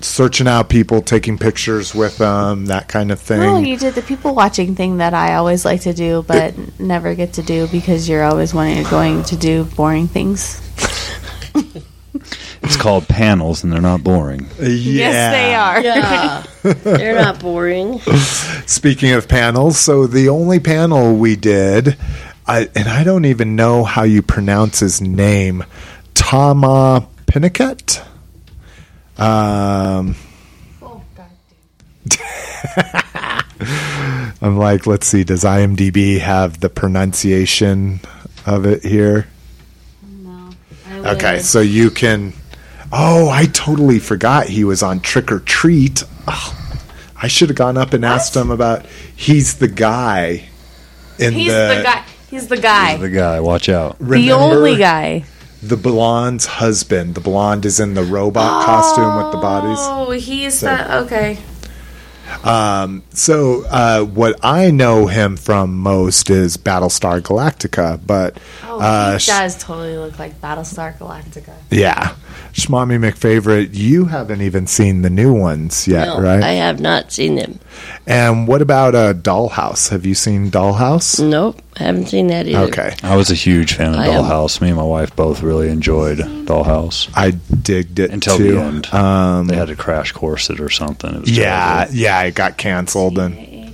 searching out people, taking pictures with them, that kind of thing. Oh, you did the people watching thing that I always like to do, but never get to do because you're always wanting going to do boring things. (laughs) It's called panels, and they're not boring. yeah. Yes, they are. Yeah, (laughs) they're not boring. (laughs) Speaking of panels, so the only panel we did, I, and I don't even know how you pronounce his name, Tahmoh Penikett. Um, (laughs) I'm like, let's see, does IMDb have the pronunciation of it here? No. Okay, so you can. Oh, I totally forgot he was on Trick 'r Treat. Oh, I should have gone up and asked him about. He's the guy. In He's the, the guy. He's the guy. The guy, watch out. The only guy. The blonde's husband. The blonde is in the robot costume with the bodies. Oh, he's So- the okay. Um, so uh, what I know him from most is Battlestar Galactica, but Oh, uh, he sh- does totally look like Battlestar Galactica. yeah, Schmommy McFavorite. You haven't even seen the new ones yet, No, right? I have not seen them. And what about uh, Dollhouse? Have you seen Dollhouse? Nope, I haven't seen that either. Okay, I was a huge fan of I am. Dollhouse. Me and my wife both really enjoyed Dollhouse I digged it until too. the end. Um, they had to crash course it or something. It was yeah, terrible. yeah, it got canceled, and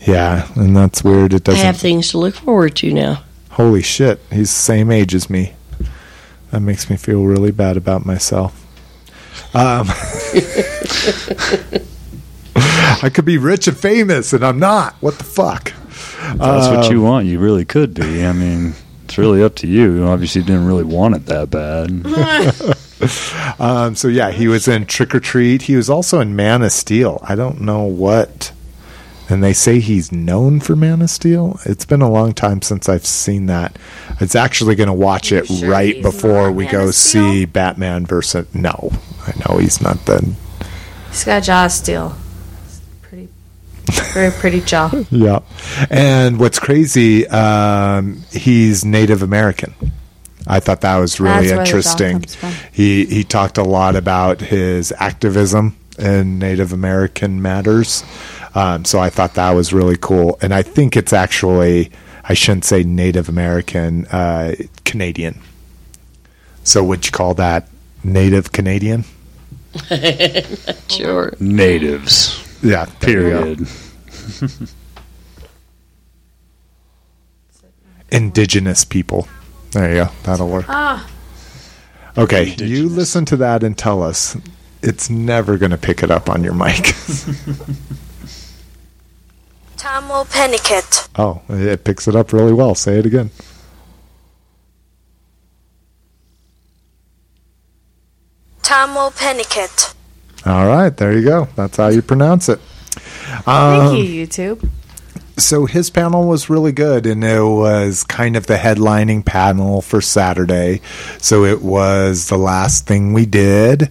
yeah, and that's weird. It I doesn't. have things to look forward to now. Holy shit, he's the same age as me. That makes me feel really bad about myself. Um, (laughs) I could be rich and famous, and I'm not. What the fuck? If that's what you want. You really could be. I mean, it's really up to you. You obviously didn't really want it that bad. (laughs) Um, so yeah, he was in Trick 'r Treat. He was also in Man of Steel. I don't know what. And they say he's known for Man of Steel. It's been a long time since I've seen that. It's actually going to watch it sure right before we Man go see Batman versus. No, I know he's not the. He's got jaw steel. Pretty, very pretty jaw. (laughs) Yeah. And what's crazy, um, he's Native American. I thought that was really That's where the dog interesting. He he talked a lot about his activism in Native American matters. Um, so I thought that was really cool. And I think it's actually I shouldn't say Native American, uh, Canadian. So would you call that Native Canadian? (laughs) Sure. Natives. Yeah. there you go. Period. (laughs) Indigenous people. There you go. That'll work. Ah, Okay, you listen to that and tell us. It's never going to pick it up on your mic. (laughs) Tahmoh Penikett. oh, it picks it up really well. Say it again. Tahmoh Penikett. All right, there you go. That's how you pronounce it. Um, thank you, YouTube. so his panel was really good, and it was kind of the headlining panel for Saturday. So it was the last thing we did,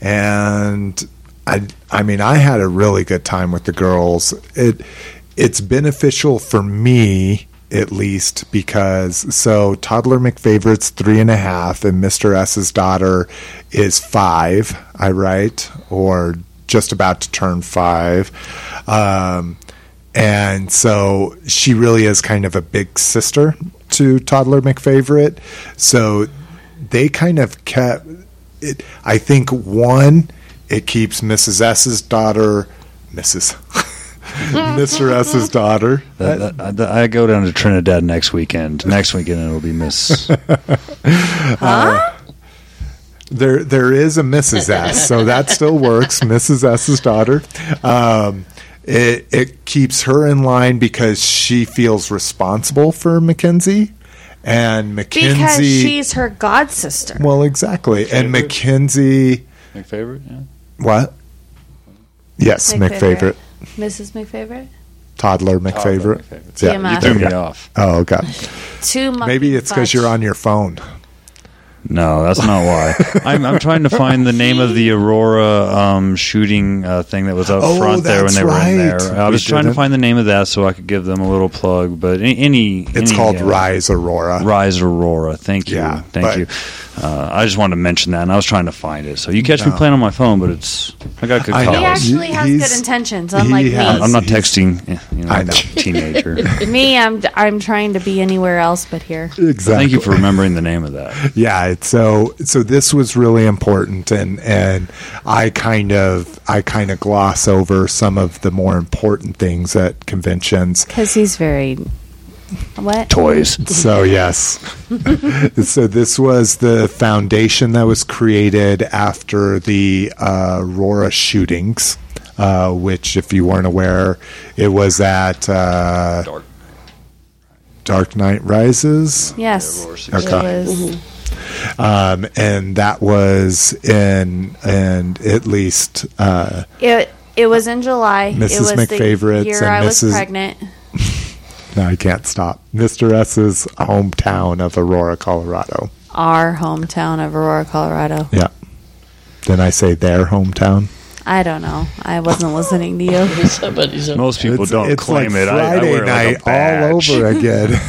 and I, I mean, I had a really good time with the girls. It, it's beneficial for me at least because so toddler McFavorite's three and a half, and Mister S's daughter is five. I write or just about to turn five. Um, and so she really is kind of a big sister to Toddler McFavorite. So they kind of kept it. I think one, it keeps Mrs. S's daughter, Mrs. (laughs) (laughs) Mr. S's daughter. That- that- I, I go down to Trinidad next weekend. Next weekend it'll be Miss. (laughs) Uh, there, there is a Mrs. S, so that still works. (laughs) Mrs. S's daughter. Um, it it keeps her in line because she feels responsible for Mackenzie, and Mackenzie. Because she's her god sister. well, exactly, and Mackenzie. My favorite. Yeah. What? Yes, McFavorite. Mrs. McFavorite. Toddler McFavorite. Yeah, TMF. You threw me okay. off. Oh, okay. Two Maybe it's because you're on your phone. No, that's not why. (laughs) I'm, I'm trying to find the name of the Aurora um, shooting uh, thing that was up Oh, front there when that's they were in there. I We was trying to find the name of that so I could give them a little plug. But any, any It's any, called uh, Rise Aurora. Rise Aurora. Thank you. Yeah, Thank but- you. Uh, I just wanted to mention that, and I was trying to find it. So you catch me playing on my phone, but it's I got good I know. He actually He- has he's- good intentions, unlike he has- me. I'm not texting, eh, you know, I know. teenager. (laughs) me, I'm I'm trying to be anywhere else but here. Exactly. Thank you for remembering the name of that. (laughs) yeah so so this was really important and and i kind of i kind of gloss over some of the more important things at conventions Because he's very. What? Toys. so yes (laughs) so this was the foundation that was created after the uh, aurora shootings uh, which if you weren't aware it was at uh, Dark. dark knight rises Yes. Yeah, It Okay. was. um, and that was in and at least uh, It, it was in July. It Mrs. was McFavorite's the year and I was Mrs. pregnant. (laughs) no, I can't stop. Mr. S's hometown of Aurora, Colorado. Our hometown of Aurora, Colorado. Yeah. Then I say their hometown. I don't know. I wasn't listening to you. (laughs) Somebody's on. Most people it's, don't it's claim like it. I, I Friday wear night like a badge. all over (laughs) again.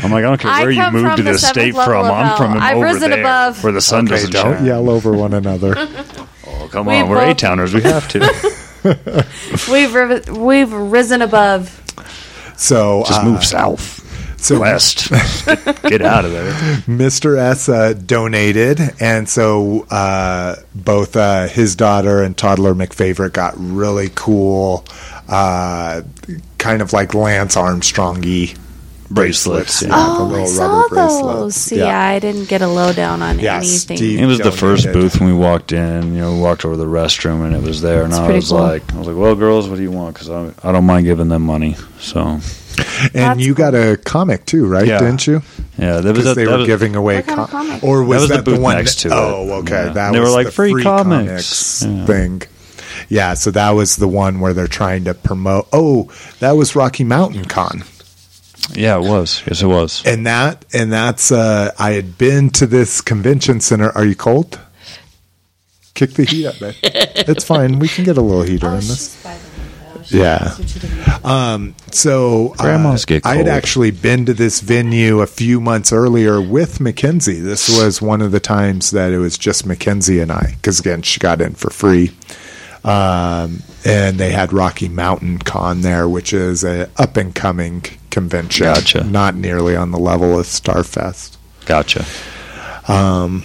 I'm like, I don't care I where you come moved from to the this seventh state level from. of I'm hell. from I've over risen there, above. where the sun okay, doesn't don't shine. yell over one another. (laughs) Oh, come We on, we're both- A-towners. We have to. We've ri- we've risen above. So Just uh, move south, So west. (laughs) Get out of there. Mr. S uh, donated, and so uh, both uh, his daughter and toddler McFavorite got really cool, uh, kind of like Lance Armstrong-y Bracelets. Yeah, yeah. the Oh, I saw rubber bracelets. those. See, Yeah. I didn't get a lowdown on Yeah, anything. Steve- It was the first booth when we walked in. You know, we walked over the restroom and it was there, and I was cool. like, I was like, "Well, girls, what do you want? Because I, I don't mind giving them money." So, And That's you got a comic too, right? Yeah. Didn't you? yeah, that was Because they that were was, giving away, What kind of com- or was was the that the, booth one next to it. Oh, okay. Yeah. That They were was like, the "Free free comics." comics, Yeah. thing. Yeah, so that was the one where they're trying to promote. Oh, that was Rocky Mountain Con. Yeah, it was. Yes, it was. and that and that's uh i had been to this convention center. Are you cold? Kick the heat up man. (laughs) It's fine. We can get a little heater in this. yeah. um so uh, Grandmas get i had actually been to this venue a few months earlier with mackenzie. This was one of the times that it was just mackenzie and i because again she got in for free um, and they had Rocky Mountain Con there, which is a up and coming convention. Gotcha. Not nearly on the level of Starfest. Gotcha. Um,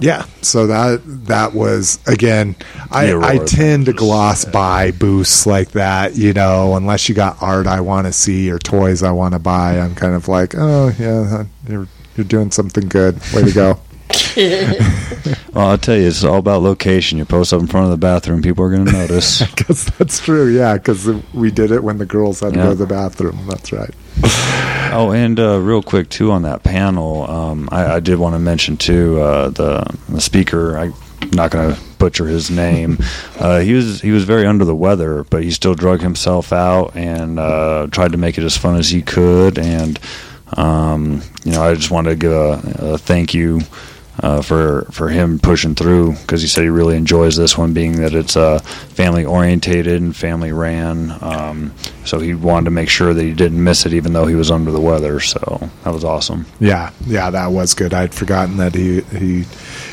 Yeah, so that that was again. I, I tend to gloss by booths like that, you know, unless you got art I want to see or toys I want to buy. I'm kind of like, oh yeah, you're you're doing something good. Way to go. (laughs) (laughs) Well, I'll tell you, it's all about location. You post up in front of the bathroom, people are going (laughs) to notice. Because that's true. Yeah, because we did it when the girls had to Yeah. go to the bathroom. That's right. (laughs) Oh, and uh, real quick too on that panel, um, I, I did want to mention too uh, the the speaker. I'm not going to butcher his name. Uh, he was he was very under the weather, but he still drug himself out and uh, tried to make it as fun as he could. And um, you know, I just wanted to give a, a thank you uh, for for him pushing through because he said he really enjoys this one, being that it's uh, family orientated and family ran. Um, so he wanted to make sure that he didn't miss it, even though he was under the weather. So that was awesome. Yeah, yeah, that was good. I'd forgotten that he he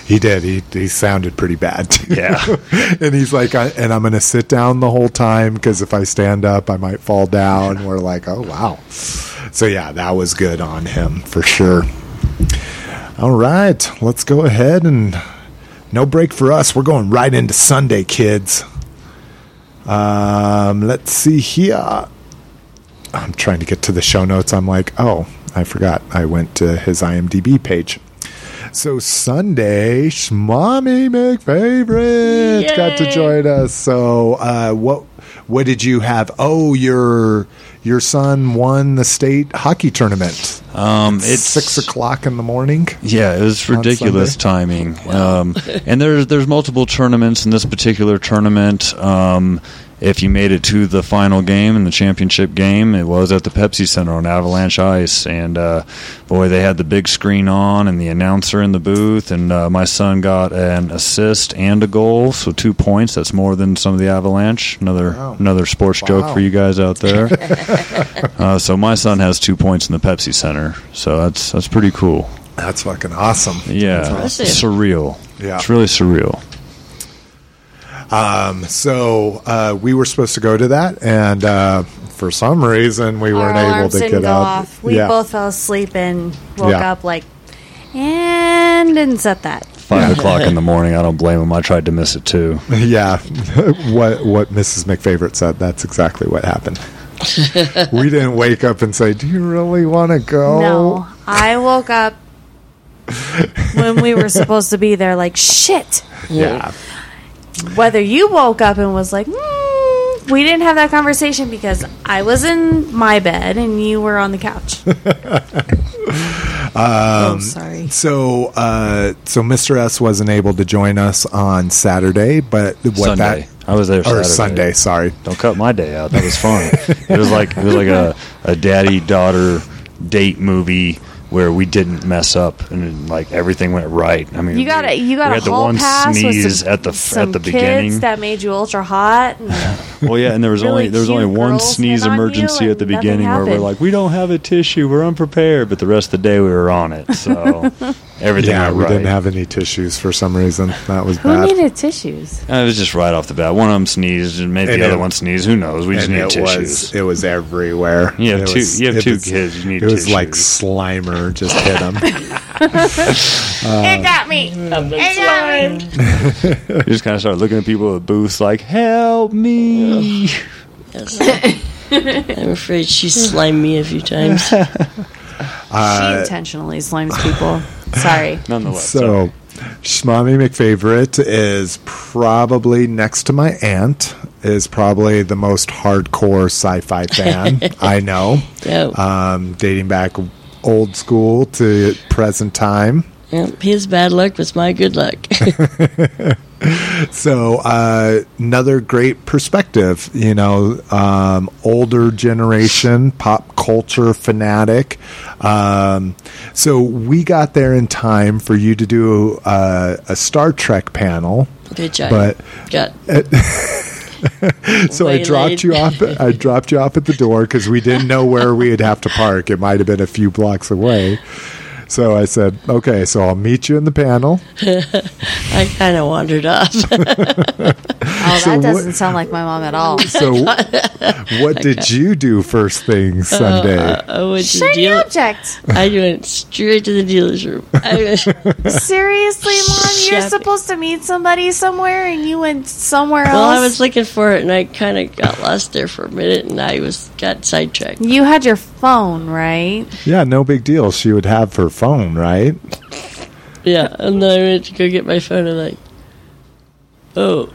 he did. He he sounded pretty bad. Yeah. (laughs) and he's like, I, and I'm going to sit down the whole time because if I stand up, I might fall down. We're like, oh wow. So yeah, that was good on him for sure. All right, let's go ahead and no break for us. We're going right into Sunday, kids. Um, let's see here. I'm trying to get to the show notes. I'm like, oh, I forgot. I went to his IMDb page. So Sunday, Schmommy McFavorite got to join us. So uh, what what did you have? Oh, your your son won the state hockey tournament. Um, It's six o'clock in the morning. Yeah, it was ridiculous timing. Um, and there's there's multiple tournaments in this particular tournament. Um, if you made it to the final game in the championship game, it was at the Pepsi Center on Avalanche Ice, and uh, boy, they had the big screen on and the announcer in the booth, and uh, my son got an assist and a goal, so two points. That's more than some of the Avalanche. Another Wow. another sports Wow. joke for you guys out there. (laughs) uh, so my son has two points in the Pepsi Center, so that's that's pretty cool. That's fucking awesome. Yeah, impressive. surreal. Yeah. it's really surreal. Um, so uh, we were supposed to go to that, and uh, for some reason we Our weren't able to get up. off. We yeah. both fell asleep and woke Yeah. up like, and didn't set that. Five o'clock in the morning. I don't blame him. I tried to miss it too. (laughs) Yeah, what what Mrs. McFavorite said. That's exactly what happened. (laughs) we didn't wake up and say, "Do you really want to go?" No, I woke up when we were (laughs) supposed to be there. Like shit. Yeah, Whether you woke up and was like, mm, we didn't have that conversation because I was in my bed and you were on the couch. (laughs) oh, sorry. So, uh, so Mr. S wasn't able to join us on Saturday, but what Sunday. that I was there. or Saturday. Sunday? Sorry. Don't cut my day out. That was fun. (laughs) it was like it was like a, a daddy daughter date movie where we didn't mess up and like everything went right. I mean, You got we, a you got we a had the one sneeze some, at the some at the kids beginning. that made you ultra hot. And (laughs) Well, yeah, and there was really only there was only one sneeze hit on emergency at the and nothing beginning where we're like, we don't have a tissue, we're unprepared, but the rest of the day we were on it, so (laughs) everything Yeah, went we right. didn't have any tissues for some reason. That was who bad. needed tissues? Uh, It was just right off the bat. One of them sneezed, and maybe And the other one sneezed. Who knows? We just need it tissues. was it was everywhere. You have It two- was- you have two was- kids, you need tissues. it was like tissues. Slimer just hit them. (laughs) it got me. It got me. You just kind of start looking at people at the booths like, "Help me!" (laughs) I'm afraid she slimed me a few times. (laughs) she intentionally slimes people. Sorry. Nonetheless, So, Schmommy McFavorite is probably next to my aunt. Is probably the most hardcore sci-fi fan I know. Yeah. Um, dating back old school to present time. Yep, his bad luck was my good luck. (laughs) So uh, another great perspective, you know, um, older generation pop culture fanatic. Um, so we got there in time for you to do uh, a Star Trek panel. good job. But Got (laughs) (laughs) so I dropped you off. I dropped you off at the door because we didn't know where we'd have to park. It might have been a few blocks away. So I said, "Okay, so I'll meet you in the panel." (laughs) I kind of wandered off. (laughs) Oh, So that what- doesn't sound like my mom at all. (laughs) So, (laughs) what did you do first thing uh, Sunday? I went to the Shiny deal. object. (laughs) I went straight to the dealer's room. I went, Seriously, mom, you're supposed to meet somebody somewhere, and you went somewhere else. well, I was looking for it, and I kind of got lost there for a minute, and I was got sidetracked. you had your phone, right? Yeah, no big deal. She would have her phone, right? Yeah, and then I went to go get my phone, and like, oh,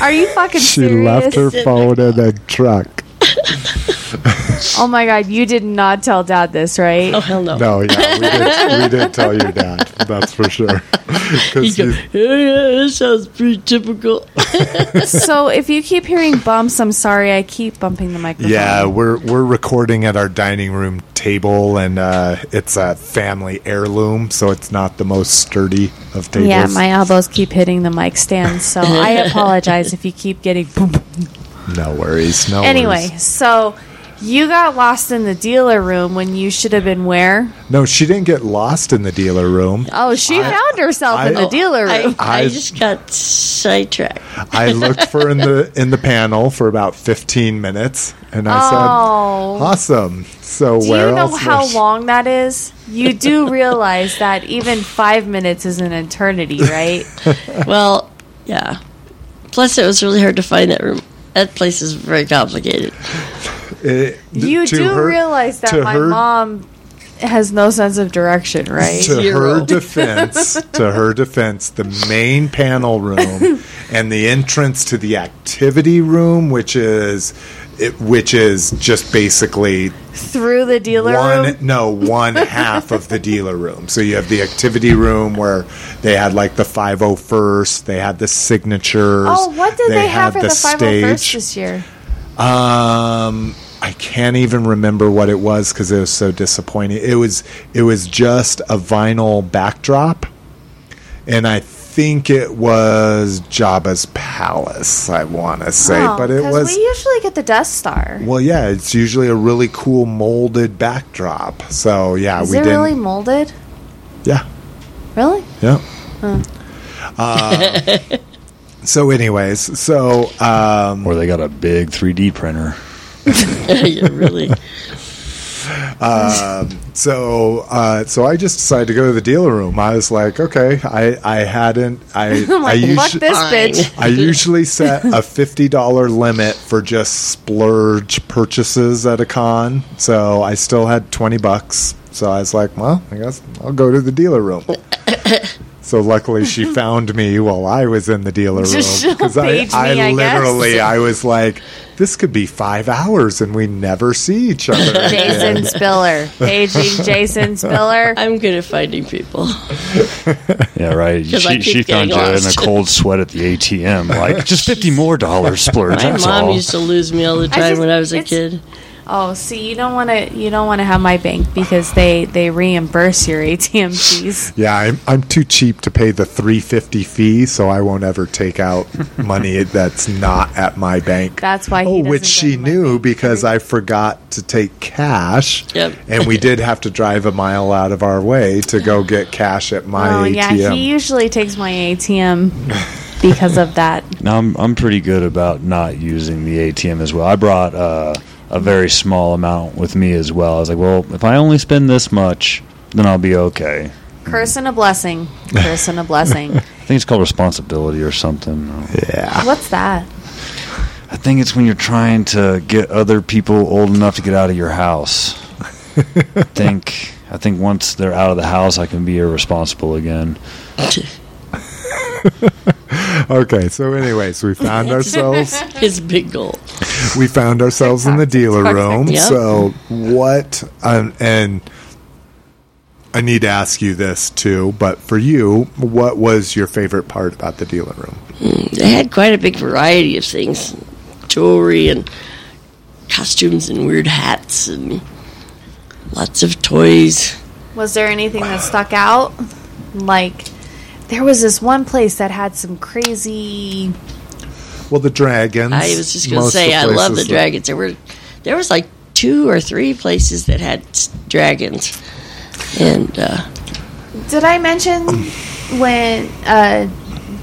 Are you (laughs) fucking She serious? left her phone in the truck. (laughs) (laughs) Oh my god, you did not tell dad this, right? Oh hell no. No, yeah, we did, we did tell your dad. That's for sure. (laughs) You go, he's- yeah, yeah, that sounds pretty typical. (laughs) so if you keep hearing bumps, I'm sorry. I keep bumping the microphone. yeah, we're we're recording at our dining room table, and uh, it's a family heirloom, so it's not the most sturdy of tables. Yeah, my elbows keep hitting the mic stand, so I apologize if you keep getting boom. boom. no worries. No. Anyway, worries. so you got lost in the dealer room when you should have been where? no, she didn't get lost in the dealer room. Oh, she I- found herself in the dealer room. I I- just got sidetracked. I looked for in the in the panel for about fifteen minutes, and I said, Oh. "Awesome." So Do where you know else how long that is? You do (laughs) realize that even five minutes is an eternity, right? (laughs) Well, yeah. Plus, it was really hard to find that room. That place is very complicated. (laughs) It- You do her- realize that my her- mom has no sense of direction, right? to Zero. her (laughs) defense, to her defense, the main panel room (laughs) and the entrance to the activity room, which is it, which is just basically Through the dealer one room. no one (laughs) half of the dealer room. So you have the activity room where they had like the 501st, they had the signatures. Oh, what did they, have had for the, 501st stage. this year? Um, I can't even remember what it was because it was so disappointing. It was it was just a vinyl backdrop, and I think it was Jabba's palace. I want to say, Oh, but it was We usually get the Death Star. well, yeah. It's usually a really cool molded backdrop. So yeah, Is we it didn't. really molded? yeah, Really? yeah. Uh, (laughs) so, anyways, so um, Or they got a big 3D printer. (laughs) yeah, really. So, uh, so I just decided to go to the dealer room. I was like, okay, I, I hadn't, I, (laughs) I'm I, like, usually, this bitch. (laughs) I usually set a (laughs) fifty dollar limit for just splurge purchases at a con. So I still had twenty bucks. So I was like, well, I guess I'll go to the dealer room. So luckily, she (laughs) found me while I was in the dealer room because I, I me, I guess. literally, I was like, this could be five hours and we never see each other. (laughs) again. Jason Spiller. Paging (laughs) Jason Spiller. I'm good at finding people. Yeah, right. She, she found you in a cold sweat at the ATM. Like, just 50 more dollars splurge. My That's mom all. used to lose me all the time just- when I was a kid. Oh, see, you don't want to. You don't want to have my bank because they they reimburse your ATM fees. (laughs) Yeah, I'm, I'm too cheap to pay the 350 fee, so I won't ever take out (laughs) money that's not at my bank. That's why. He Oh, which she knew because I forgot to take cash. Yep. And we did have to drive a mile out of our way to go get cash at my Oh ATM. yeah, he usually takes my ATM (laughs) because of that. Now I'm I'm pretty good about not using the ATM as well. I brought uh, a very small amount with me as well. I was like, well, if I only spend this much, then I'll be okay. Curse and a blessing. Curse and a blessing. (laughs) I think it's called responsibility or something. yeah. What's that? I think it's when you're trying to get other people old enough to get out of your house. I (laughs) think I think once they're out of the house, I can be irresponsible again. (laughs) Okay, so anyways, we found ourselves His big goal. We found ourselves in the dealer room. Yep. So what um, and I need to ask you this too, but for you, what was your favorite part about the dealer room? They had quite a big variety of things jewelry and costumes and weird hats and lots of toys. Was there anything that stuck out? Like, there was this one place that had some crazy. Well, the dragons. I was just going to say, I love the dragons. There were, there was like two or three places that had dragons, and uh, Did I mention when uh,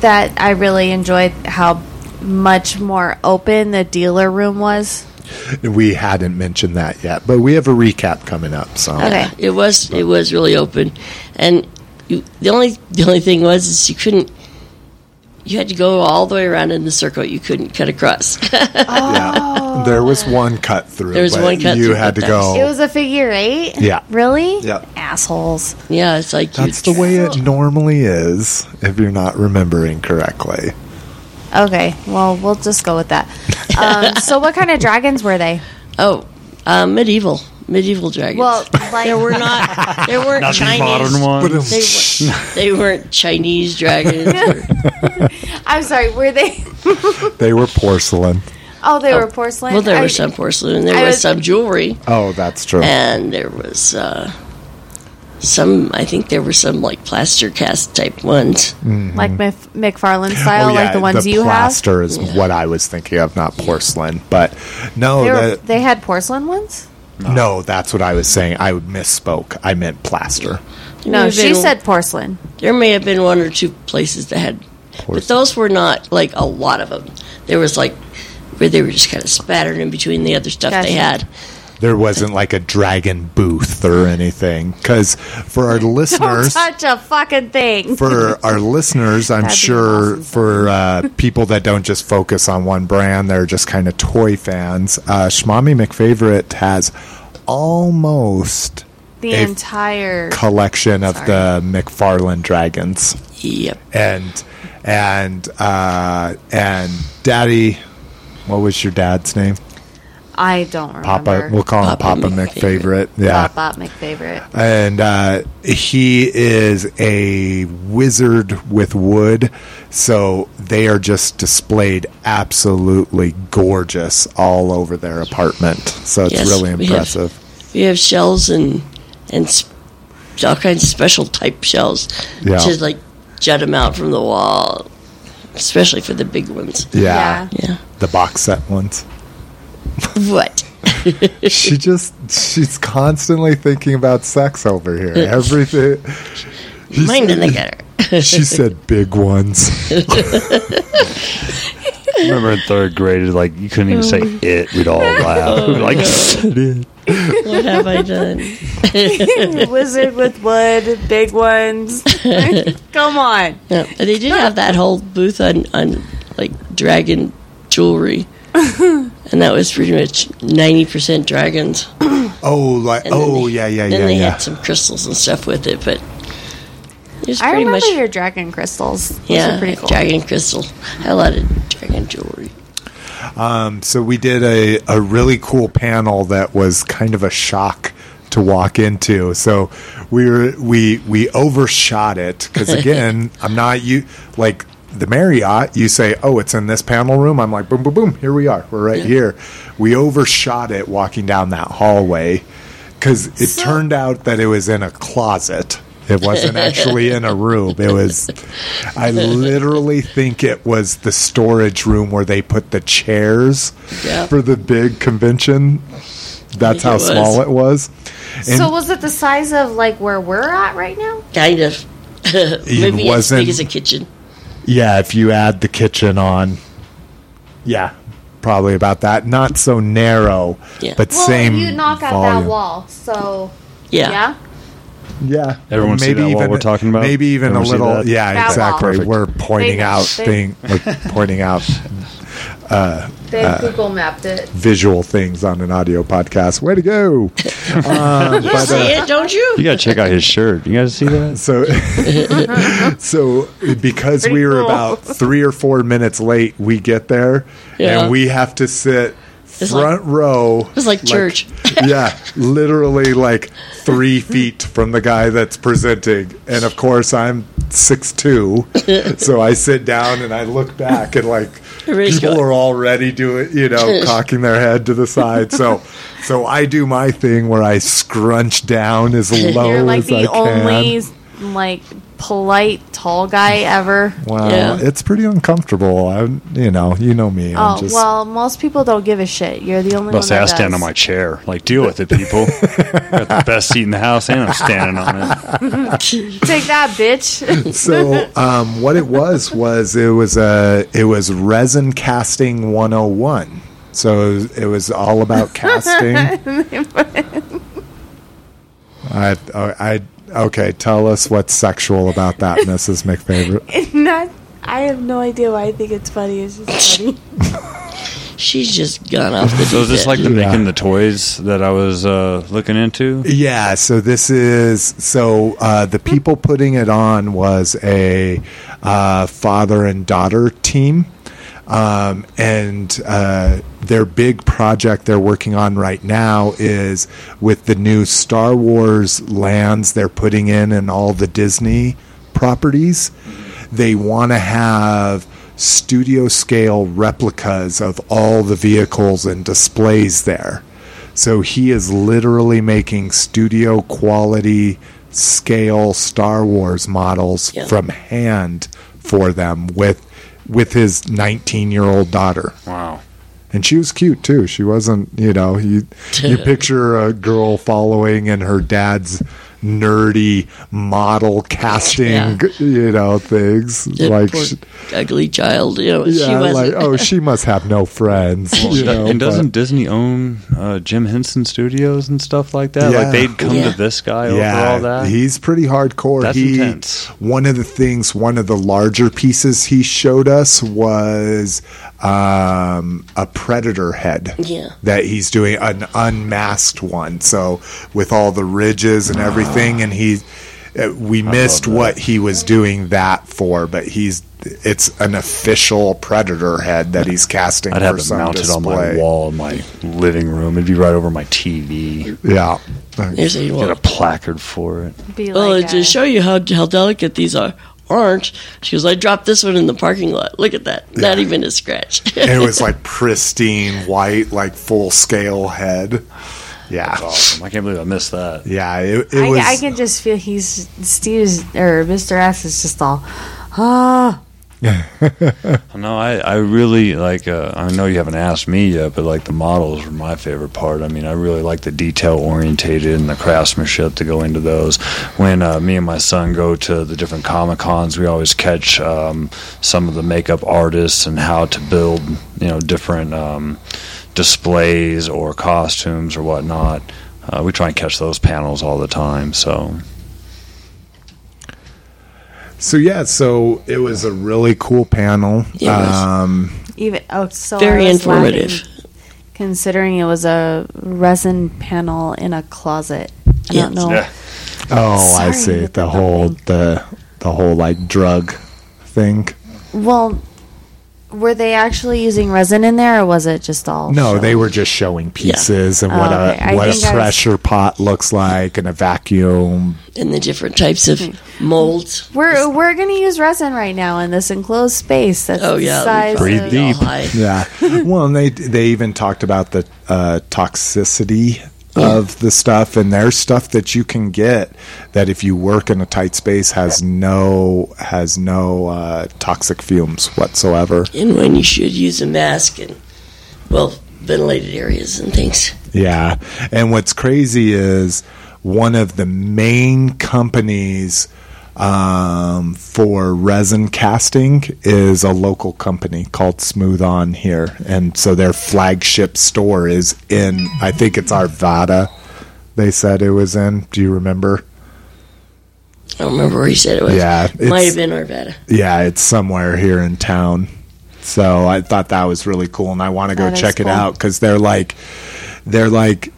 that I really enjoyed how much more open the dealer room was? We hadn't mentioned that yet, but we have a recap coming up. So Okay. it was it was really open, and you, the only the only thing was is you couldn't. You had to go all the way around in the circle. You couldn't cut across. (laughs) yeah, there was one cut through. There was but one cut You through, had to go. It was a figure eight? Yeah. Really? Yeah. Assholes. yeah, it's like That's the way it normally is, if you're not remembering correctly. Okay, well, we'll just go with that. (laughs) Um, so, what kind of dragons were they? Oh, Uh, medieval, medieval dragons. Well, like there were not. There weren't Not Chinese. modern ones. They, were, they weren't Chinese dragons. or- (laughs) I'm sorry. Were they? (laughs) They were porcelain. Oh, they were porcelain. well, there I- was some porcelain. There I was was- some jewelry, Oh, that's true. and there was uh, some. I think there were some like plaster cast type ones. like Mif- McFarlane style, oh, yeah, like the ones you have. plaster is what I was thinking of, not porcelain. But no, They, were, that, they had porcelain ones. No, that's what I was saying. I misspoke. I meant plaster. There No, she been- said porcelain. there may have been one or two places that had, but those were not like a lot of them. There was like where they were just kind of spattered in between the other stuff they had. There wasn't like a dragon booth or anything. Because for our (laughs) Don't listeners, touch a fucking thing. for (laughs) our listeners, I'm That'd be sure awesome. for uh, people that don't just focus on one brand, they're just kind of toy fans. Uh, Schmommy McFavorite has almost the a entire. collection of Sorry. the McFarlane dragons, Yep. and and uh, and Daddy, what was your dad's name? I don't remember. Papa. We'll call him Papa Papa McFavorite. Yeah. Papa McFavorite. and uh, he is a wizard with wood. So they are just displayed absolutely gorgeous all over their apartment. So it's Yes, really we have- impressive. We have shells and and s- all kinds of special type shells Yeah. to like jut them out from the wall, especially for the big ones. Yeah, Yeah. the box set ones. (laughs) What? she just she's constantly thinking about sex over here. (laughs) Everything. She Mine said- in the gutter. (laughs) She said big ones. I remember in third grade, like you couldn't even say oh. it. We'd all laugh. We'd be like, what have I done? Wizard with wood, big ones. Come on. Yeah, they did have that whole booth on, on like dragon jewelry, and that was pretty much ninety percent dragons. (clears throat) Oh, like And oh they- yeah yeah Then yeah they yeah. had some crystals and stuff with it, but it was I pretty remember much your dragon crystals. Those yeah, pretty cool. dragon crystal. A lot of dragon jewelry. Um, so we did a, a really cool panel that was kind of a shock to walk into. So we were we we overshot it because (laughs) again, I'm not you like the Marriott. You say, oh, it's in this panel room. I'm like, boom, boom, boom. Here we are. We're right Yeah. here. We overshot it walking down that hallway because it turned out that it was in a closet. It wasn't actually in a room. It was. I literally think it was the storage room where they put the chairs Yeah. for the big convention. That's how it was. small it was. And So was it the size of like where we're at right now? Kind of. (laughs) Maybe as wasn't- big as a kitchen. Yeah, if you add the kitchen on, yeah, probably about that. Not so narrow, Yeah. but Well, same. you knock out volume. that wall, so Yeah. yeah. Yeah, Everyone see that wall we're talking about? Maybe even Everyone a little. that? Yeah, That exactly. wall. We're pointing They- out they- thing, like pointing out (laughs) They Google mapped it. visual things on an audio podcast. Way to go! (laughs) Um, You but, see uh, it, don't you? you gotta check out his shirt. You guys see that? (laughs) So, (laughs) so because we Pretty were cool. about three or four minutes late, we get there Yeah. and we have to sit It's like- front row. It's like church. yeah, literally like three feet from the guy that's presenting, and of course I'm six two, so I sit down and I look back and like Everybody's people are already doing, you know, cocking their head to the side. So, (laughs) so I do my thing where I scrunch down as (laughs) low You're like as I the can. only like polite tall guy ever. Wow, Yeah. it's pretty uncomfortable. I, you know, you know me. Oh just, well, most people don't give a shit. You're the only I'll one say that I stand on my chair. Like, deal with it, people. (laughs) Got the best seat in the house, and I'm standing on it. (laughs) Take that, bitch. (laughs) so um, what it was was it was a it was resin casting 101. So it was, it was all about casting. I, I okay. Tell us what's sexual about that, (laughs) Mrs. McFavorite. Not. I have no idea why I think it's funny. It's just funny. (laughs) She's just gone off the So is this like the Yeah. making the toys that I was uh, looking into? Yeah, so this is so uh, the people putting it on was a uh, father and daughter team. Um, and uh, their big project they're working on right now is with the new Star Wars lands they're putting in and all the Disney properties. They want to have studio scale replicas of all the vehicles and displays there. So he is literally making studio quality scale Star Wars models Yeah. from hand for them with with his 19 year old daughter. Wow. And she was cute too. She wasn't, you know, you you (laughs) picture a girl following in her dad's nerdy model casting, Yeah. you know, things That like poor sh- ugly child, you know, yeah, wasn't. like oh, she must have no friends, you know. and doesn't but- Disney own uh, Jim Henson Studios and stuff like that? Yeah. Like they'd come Yeah. to this guy over all that. He's pretty hardcore. That's he, intense. One of the things, one of the larger pieces he showed us was um, a predator head. Yeah. That he's doing an unmasked one. So with all the ridges and everything, and he, uh, we missed what he was doing that for, but he's. It's an official predator head that he's casting. I'd have for it some mounted on my wall in my living room. It'd be right over my TV. Yeah. Here's a, Get a placard for it. Be well like to show you how, how delicate these are, aren't, she goes, I dropped this one in the parking lot. Look at that. Not even a scratch. and (laughs) it was like (laughs) pristine white, like full scale head. Yeah, Awesome. I can't believe I missed that. yeah. It, it I, was. I can just feel he's Steve's or Mr. S is just all ah. (laughs) No, I, I really like. Uh, I know you haven't asked me yet, but like the models were my favorite part. I mean, I really like the detail orientated and the craftsmanship to go into those. When uh, me and my son go to the different comic cons, we always catch um, some of the makeup artists and how to build, you know, different um, displays or costumes or whatnot. Uh, we try and catch those panels all the time. So so yeah, so it was a really cool panel. Yeah. Um, Even oh, so Very informative. laughing, considering it was a resin panel in a closet. I Yeah. don't know. Yeah. oh, I see the the whole nothing. the the whole like drug thing. Well, were they actually using resin in there, or was it just all? No, show? they were just showing pieces and Oh, what okay. a I what a think I was- pressure pot looks like and a vacuum. and the different types of molds. We're we're gonna use resin right now in this enclosed space. That's Oh, the yeah. size Breathe of, deep. Yeah. well, and they they even talked about the uh, toxicity of the stuff, and there's stuff that you can get that if you work in a tight space has no has no uh, toxic fumes whatsoever. And when you should use a mask and, well, ventilated areas and things. Yeah. And what's crazy is one of the main companies um, for resin casting is a local company called Smooth On here. And so their flagship store is in, I think it's Arvada, they said it was in. Do you remember? I don't remember where he said it was. Yeah, it Might have been Arvada. Yeah, it's somewhere here in town. So I thought that was really cool, and I want to go That is check it cool. out because they're like, they're like,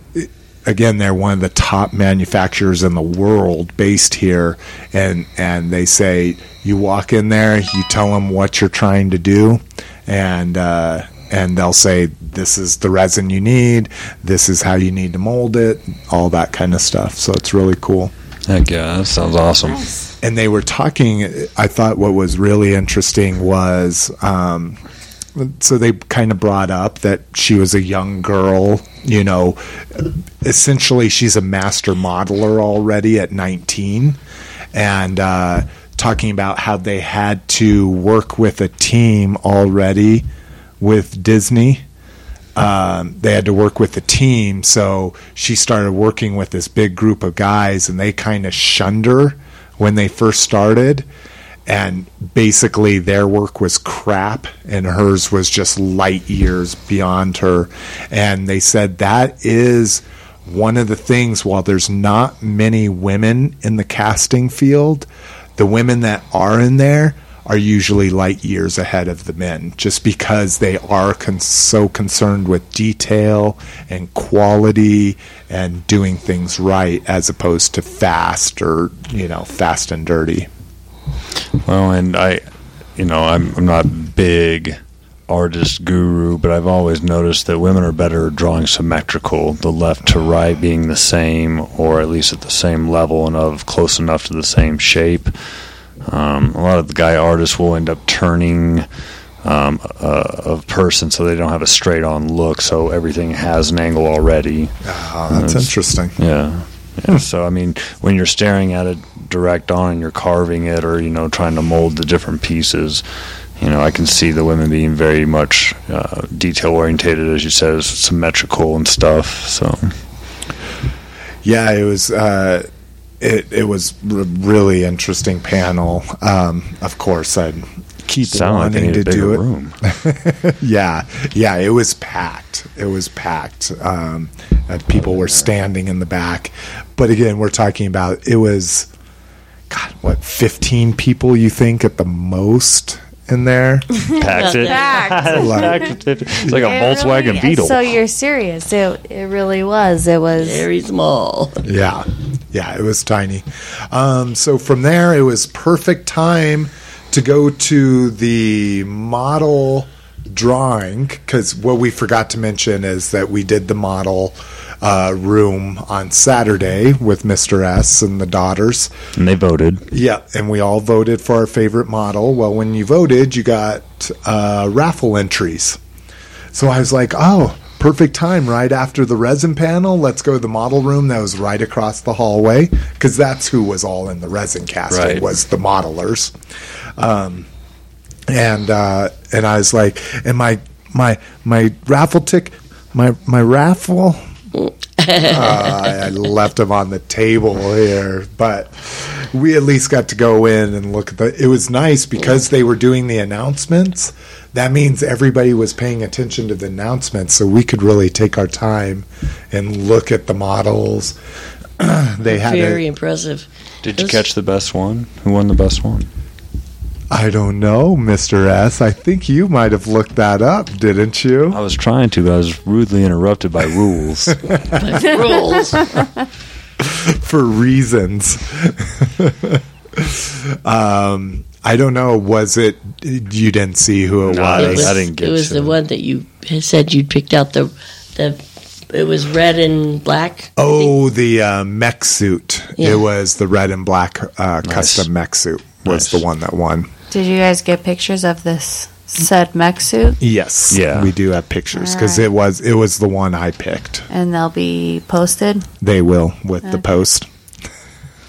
again, they're one of the top manufacturers in the world based here, and and they say you walk in there, you tell them what you're trying to do, and uh, and they'll say this is the resin you need, this is how you need to mold it, all that kind of stuff. So it's really cool heck yeah, that sounds awesome. and they were talking i thought what was really interesting was um, so they kind of brought up that she was a young girl you know essentially she's a master modeler already at 19 and uh, talking about how they had to work with a team already with disney um, they had to work with the team. So she started working with this big group of guys, and they kind of shunned her when they first started. And basically, their work was crap, and hers was just light years beyond her. And they said that is one of the things, while there's not many women in the casting field, the women that are in there are usually light years ahead of the men just because they are con- so concerned with detail and quality and doing things right as opposed to fast or you know fast and dirty Well, and I, you know, I'm, I'm not big artist guru, but I've always noticed that women are better at drawing symmetrical, the left to right being the same, or at least at the same level and of close enough to the same shape. Um, a lot of the guy artists will end up turning um, a, a person so they don't have a straight on look, so everything has an angle already. Oh, that's interesting. Yeah. Yeah, so I mean, when you're staring at it direct on and you're carving it, or you know, trying to mold the different pieces, you know, I can see the women being very much uh, detail orientated, as you said, symmetrical and stuff. So Yeah, it was. Uh, it it was a really interesting panel. Um, of course, I'd keep sound wanting a to do it. room. (laughs) yeah, yeah, it was packed. It was packed. Um, people were standing in the back. But again, we're talking about it was, God, what, 15 people you think at the most in there? (laughs) (laughs) Packed it. Packed. Like, Packed it. It's like a It Volkswagen really- Beetle. So you're serious? It it really was. It was. Very small. yeah, yeah, it was tiny. Um, so from there, it was perfect time to go to the model drawing because what we forgot to mention is that we did the model uh, room on Saturday with Mr. S and the daughters. and they voted. Yeah, and we all voted for our favorite model. Well, when you voted, you got uh, raffle entries. So I was like, oh, perfect time right after the resin panel. Let's go to the model room that was right across the hallway because that's who was all in the resin casting Right. was the modelers. Um, and uh, and I was like, and my my my raffle tick, my my raffle. Uh, I left them on the table here, but we at least got to go in and look at the. It was nice because they were doing the announcements. That means everybody was paying attention to the announcements, so we could really take our time and look at the models. (clears throat) they had Very a, impressive. Did you catch the best one? Who won the best one? I don't know, Mister S. I think you might have looked that up, didn't you? I was trying to, but I was rudely interrupted by rules. (laughs) Rules. (laughs) for reasons. (laughs) um, I don't know. Was it? You didn't see who it No, I It was. was, I didn't get it was to the one that you said you'd picked out the the. It was red and black. Oh, the uh, mech suit. Yeah. It was the red and black uh, custom mech suit. Was Nice. the one that won. Did you guys get pictures of this said mech suit? Yes. Yeah. We do have pictures because Alright. it was it was the one I picked. And they'll be posted They will with the Okay. post.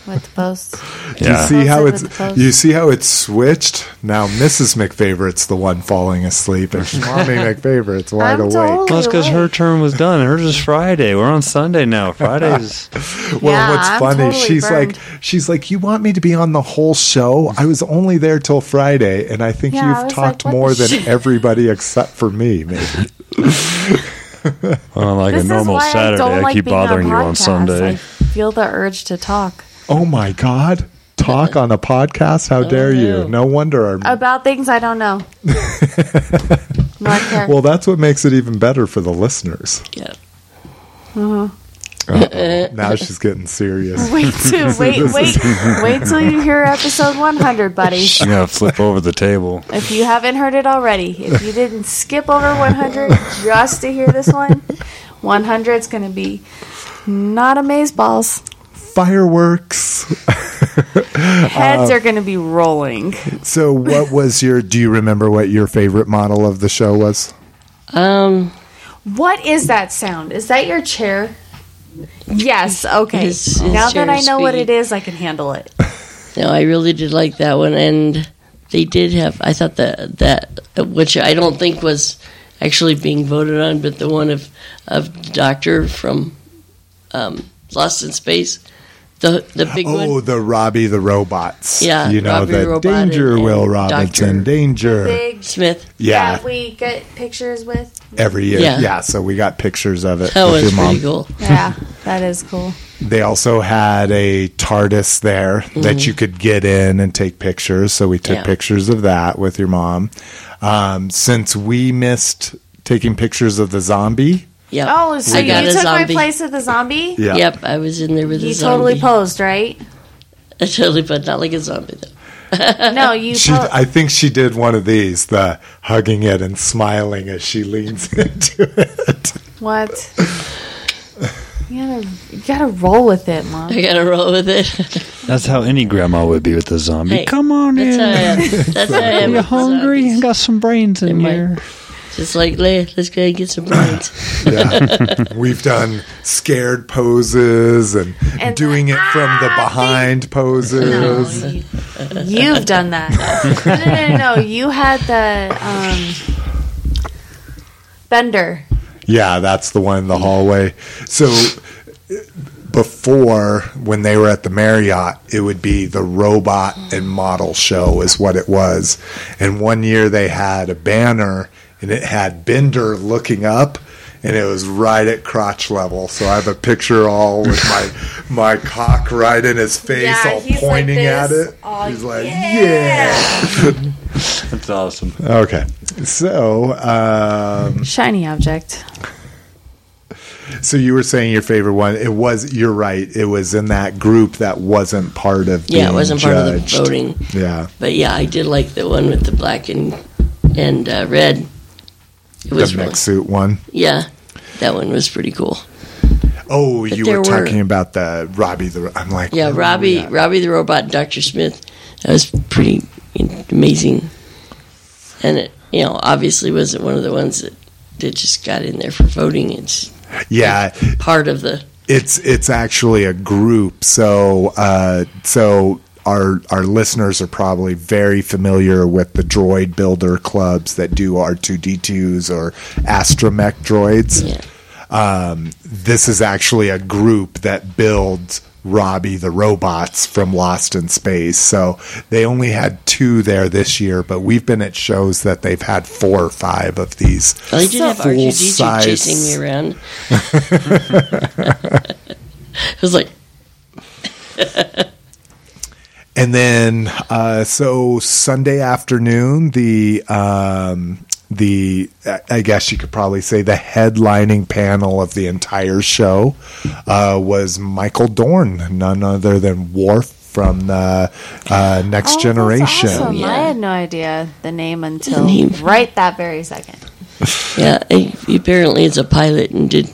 With the posts. (laughs) You Yeah. see how it's with the post. you see how it's switched. Now Mrs. McFavorite's the one falling asleep, and (laughs) Mommy McFavorite's wide I'm awake. told- Well, because her Wait. term was done. Hers is (laughs) Friday. We're on Sunday now. Friday's. Well, Yeah, what's I'm funny, totally she's burned. like, she's like, you want me to be on the whole show? I was only there till Friday, and I think Yeah, you've was talked like, more than shit? everybody except for me. Maybe. Well, like this a normal Saturday, I, don't I, like keep being on bothering you on. Sunday. I feel the urge to talk Oh my God! Talk uh-huh. on a podcast? How oh, dare you? no. Wonder our. about things I don't know. (laughs) Care. well, that's what makes it even better for the listeners. Yeah. Uh-oh. Uh-huh. now she's getting serious. (laughs) wait till (laughs) wait wait wait till you hear episode 100, buddy. She's gonna flip over the table. If you haven't heard it already, if you didn't skip over 100 just to hear this one, 100 is going to be not amaze balls. Fireworks. (laughs) Heads are going to be rolling. So, what was your? Do you remember what your favorite model of the show was? Um. What is that sound? Is that your chair? Yes. Okay. His- his now that I know what it is, I can handle it. No, I really did like that one, and they did have. I thought that that which I don't think was actually being voted on, but the one of of Doctor from um, Lost in Space, the the big Oh, one. the Robbie the robots. Yeah, you know Robbie the Robot Danger and- Will and Robinson, Dr. Danger. Big Smith. Yeah, that we get pictures with. every year. Yeah. Yeah. so we got pictures of it That with was your mom. cool. Yeah, that is cool. They also had a TARDIS there that you could get in and take pictures. So we took Yeah. pictures of that with your mom. Um, since we missed taking pictures of the zombie, Yep. Oh, so I you got a took my place of the zombie? yeah, Yep, I was in there with a You zombie. totally posed, right? I (laughs) totally, but not like a zombie though. (laughs) No, you. She, tell- I think she did one of these, the hugging it and smiling as she leans (laughs) into it. what? You gotta, you gotta roll with it, mom. I gotta roll with it. That's how any grandma would be with the zombie. Hey, Come on That's in. how I am. That's how I am. You're hungry? zombies. I got some brains in might- here. Just like, let's go and get some brains. (laughs) Yeah. We've done scared poses and, And doing the, it from the "Ah, behind poses. No, you, have done that. No, no, no, no. You had the um, bender. Yeah, that's the one in the hallway. So before, when they were at the Marriott, it would be the robot and model show, is what it was. And one year they had a banner and it had Bender looking up. And it was right at crotch level, so I have a picture all with my (laughs) my cock right in his face, Yeah, all he's like pointing at it. Oh, he's like, yeah. "Yeah." (laughs) (laughs) That's awesome. okay, so um, Shiny object. So you were saying your favorite one? It was. You're right. It was in that group that wasn't part of. Yeah, it wasn't part of the voting. Yeah, But yeah, I did like the one with the black and and uh, red. It the was really, mech suit one. yeah, that one was pretty cool. Oh, But you there were were- talking about the Robbie. The I'm like, Yeah, oh, Robbie, yeah. Robbie the robot, Doctor Smith. That was pretty amazing, and it you know obviously wasn't one of the ones that that just got in there for voting. It's Yeah, part of the it's it's actually a group. So uh, so our our listeners are probably very familiar with the droid builder clubs that do R two D twos or astromech droids. yeah. um, this is actually a group that builds Robbie the robots from Lost in Space. So they only had two there this year, but we've been at shows that they've had four or five of these. They did have R two D two full-size- chasing me around. (laughs) (laughs) it was like (laughs) And then, uh, so Sunday afternoon, the um, the I guess you could probably say the headlining panel of the entire show uh, was Michael Dorn, none other than Worf from the uh, Next Oh, Generation. That's awesome. Yeah. I had no idea the name until name. right that very second. yeah. He, he apparently is a pilot and did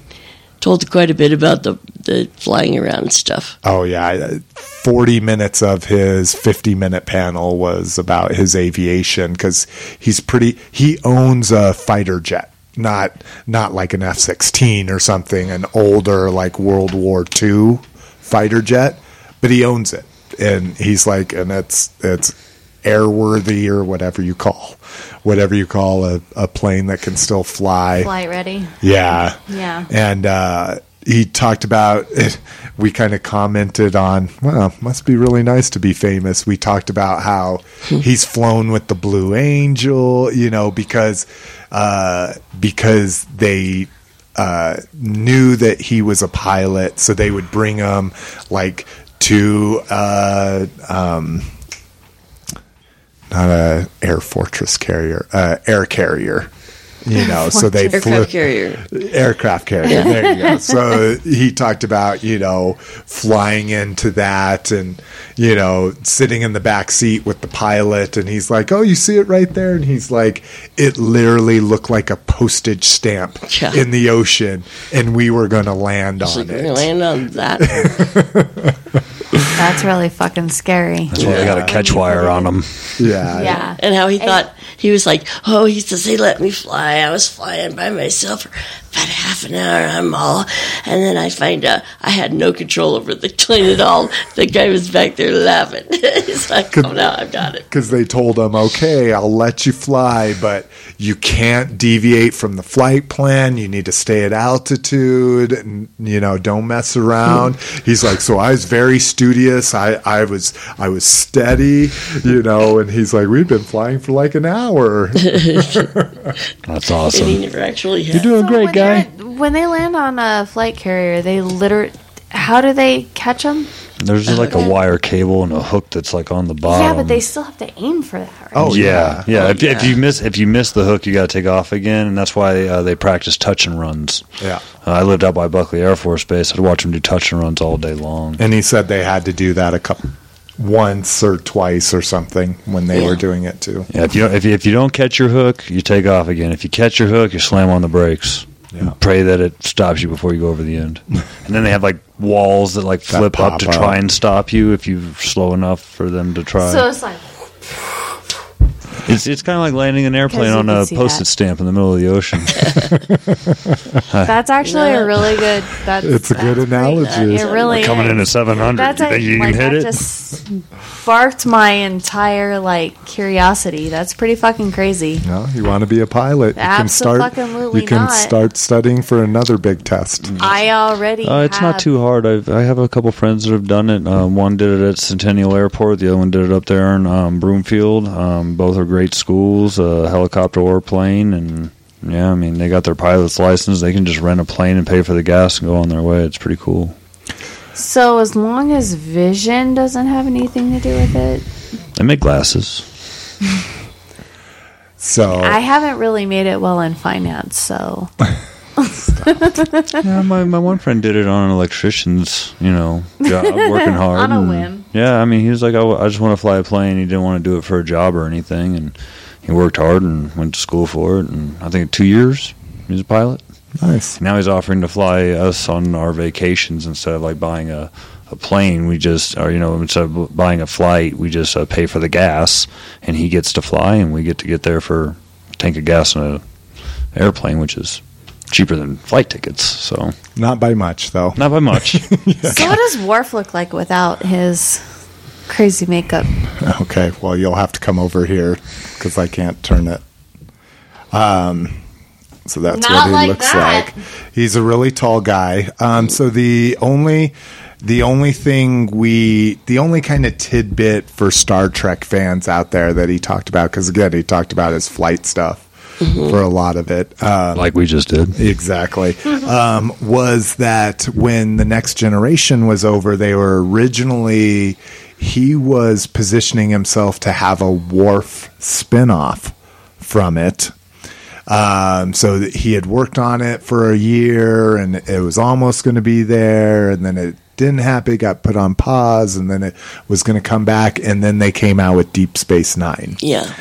told quite a bit about the the flying around stuff. Oh yeah, forty minutes of his fifty-minute panel was about his aviation because he's pretty. He owns a fighter jet, not not like an F sixteen or something, an older like World War II fighter jet, but he owns it, and he's like, and it's it's airworthy or whatever you call whatever you call a, a plane that can still fly. Flight ready. Yeah. Yeah. And uh, he talked about it. We kind of commented on, well, must be really nice to be famous. We talked about how he's flown with the Blue Angel, you know, because uh, because they uh, knew that he was a pilot, so they would bring him like to uh, um, not a air fortress carrier, uh, air carrier. You (laughs) know, so they flew Aircraft carrier. aircraft carrier. There you go. (laughs) So he talked about you know flying into that and you know sitting in the back seat with the pilot, and he's like, "Oh, you see it right there," and he's like, "It literally looked like a postage stamp Yeah. in the ocean, and we were going to land on like it." land on that. (laughs) That's really fucking scary. That's why they got a catch wire on them. Yeah, Yeah. and how he thought he was like, oh, he says he let me fly. I was flying by myself for about half an hour. I'm all, and then I find out I had no control over the plane at all. The guy was back there laughing. (laughs) He's like, oh no, I've got it. because they told him, okay, I'll let you fly, but you can't deviate from the flight plan. You need to stay at altitude and, you know, don't mess around. (laughs) he's like, so I was very studious. I, I was, I was steady, you know, and he's like, we've been flying for like an hour. (laughs) That's And he never actually You're doing So great, when guy. When they land on a flight carrier, they literally. How do they catch them? There's just like a wire cable and a hook that's like on the bottom. yeah, but they still have to aim for that. Right? Oh, yeah, yeah. Oh, if, if you miss if you miss the hook, you got to take off again, and that's why uh, they practice touch and runs. Yeah. Uh, I lived out by Buckley Air Force Base. I'd watch them do touch and runs all day long. And he said they had to do that a couple, once or twice or something when they Yeah. were doing it too. Yeah, if you if you, if you don't catch your hook, you take off again. If you catch your hook, you slam on the brakes. Yeah. Pray that it stops you before you go over the end. (laughs) and then they have like walls that like That flip up to pop try and stop you if you're slow enough for them to try. So it's like it's it's kind of like landing an airplane on a postage that. stamp in the middle of the ocean. (laughs) that's actually Yeah. a really good. That's It's a good that's great. analogy. It really Coming is. in at 700, That's you a- think you like, can hit that it? Just sparked my entire like curiosity. That's pretty fucking crazy. No, you want to be a pilot? You can start. You can not. start studying for another big test. I already. Uh, it's have, not too hard. I've, I have a couple friends that have done it. Um, one did it at Centennial Airport. The other one did it up there in um, Broomfield. Um, both are great schools, a helicopter or plane. And yeah, I mean, they got their pilot's license. They can just rent a plane and pay for the gas and go on their way. It's pretty cool. So as long as vision doesn't have anything to do with it, They make glasses. (laughs) So I haven't really made it well in finance. So (laughs) yeah, my, my one friend did it on an electrician's, you know, job, working (laughs) hard. On a whim. Yeah, I mean, he was like, I just want to fly a plane. He didn't want to do it for a job or anything. And he worked hard and went to school for it. And I think two years, he's a pilot. nice. Now he's offering to fly us on our vacations instead of like buying a, a plane. We just, or you know, instead of buying a flight, we just uh, pay for the gas, and he gets to fly, and we get to get there for a tank of gas in a airplane, which is cheaper than flight tickets. So Not by much though. not by much. (laughs) so what does Worf look like without his crazy makeup? Okay, well you'll have to come over here because I can't turn it. Um, so that's Not what he like looks that. like. He's a really tall guy. Um, so the only, the only thing we, the only kind of tidbit for Star Trek fans out there that he talked about, because again he talked about his flight stuff for a lot of it. Um, like we just did. Exactly. um, was that when the next generation was over, they were originally, he was positioning himself to have a Worf spinoff from it. Um, so that he had worked on it for a year and it was almost going to be there. And then it didn't happen, it got put on pause, and then it was going to come back. And then they came out with Deep Space Nine Yeah.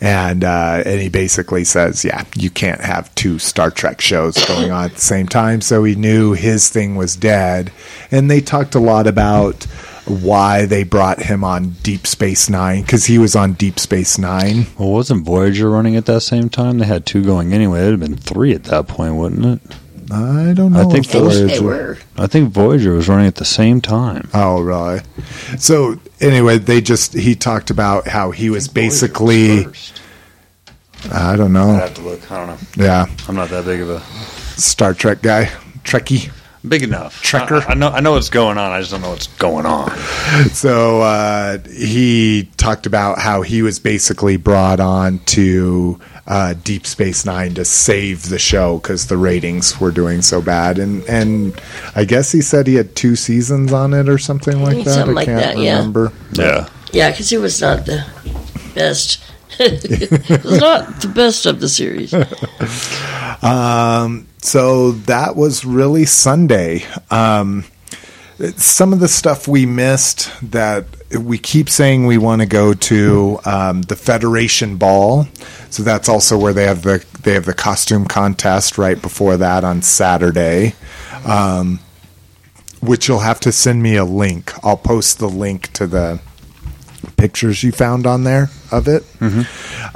And uh, and he basically says, yeah, you can't have two Star Trek shows going on at the same time. So he knew his thing was dead, and they talked a lot about why they brought him on Deep Space Nine because he was on Deep Space Nine. Well, wasn't Voyager running at that same time? They had two going anyway. It'd have been three at that point, wouldn't it? I don't know. I think Voyager- they were. I think Voyager was running at the same time. Oh, really? So anyway, they just he talked about how he was basically I don't I know. have to look. I don't know. Yeah, I'm not that big of a Star Trek guy, Trekkie. big enough. Trekker? I, I know. I know what's going on. I just don't know what's going on. (laughs) So uh, he talked about how he was basically brought on to uh, Deep Space Nine to save the show because the ratings were doing so bad, and and I guess he said he had two seasons on it or something like that. Something I like can't that, yeah. remember. Yeah. Yeah, because it was not the best. (laughs) it was not the best of the series. (laughs) Um, so that was really Sunday. Um, some of the stuff we missed that we keep saying we want to go to um, the Federation Ball. So that's also where they have the they have the costume contest right before that on Saturday. Um, which you'll have to send me a link. I'll post the link to the pictures you found on there of it.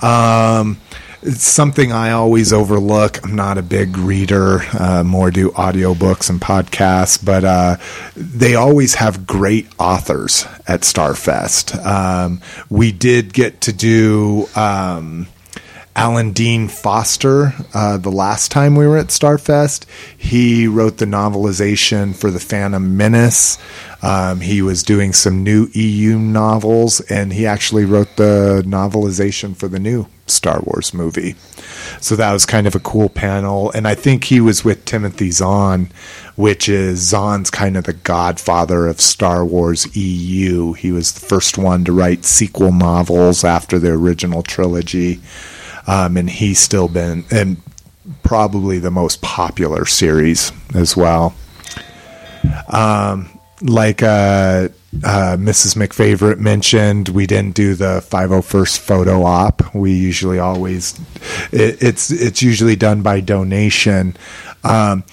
Um, it's something I always overlook. I'm not a big reader, uh, more do audiobooks and podcasts, but uh, they always have great authors at Starfest. Um, we did get to do. Um, Alan Dean Foster, uh, the last time we were at Starfest, he wrote the novelization for The Phantom Menace. Um, he was doing some new EU novels, and he actually wrote the novelization for the new Star Wars movie. So that was kind of a cool panel. And I think he was with Timothy Zahn, which is Zahn's kind of the godfather of Star Wars EU. He was the first one to write sequel novels after the original trilogy um, and he's still been and probably the most popular series as well. Um, like uh, uh, Mrs. McFavorite mentioned, we didn't do the 501st photo op. We usually always it, it's it's usually done by donation. Um,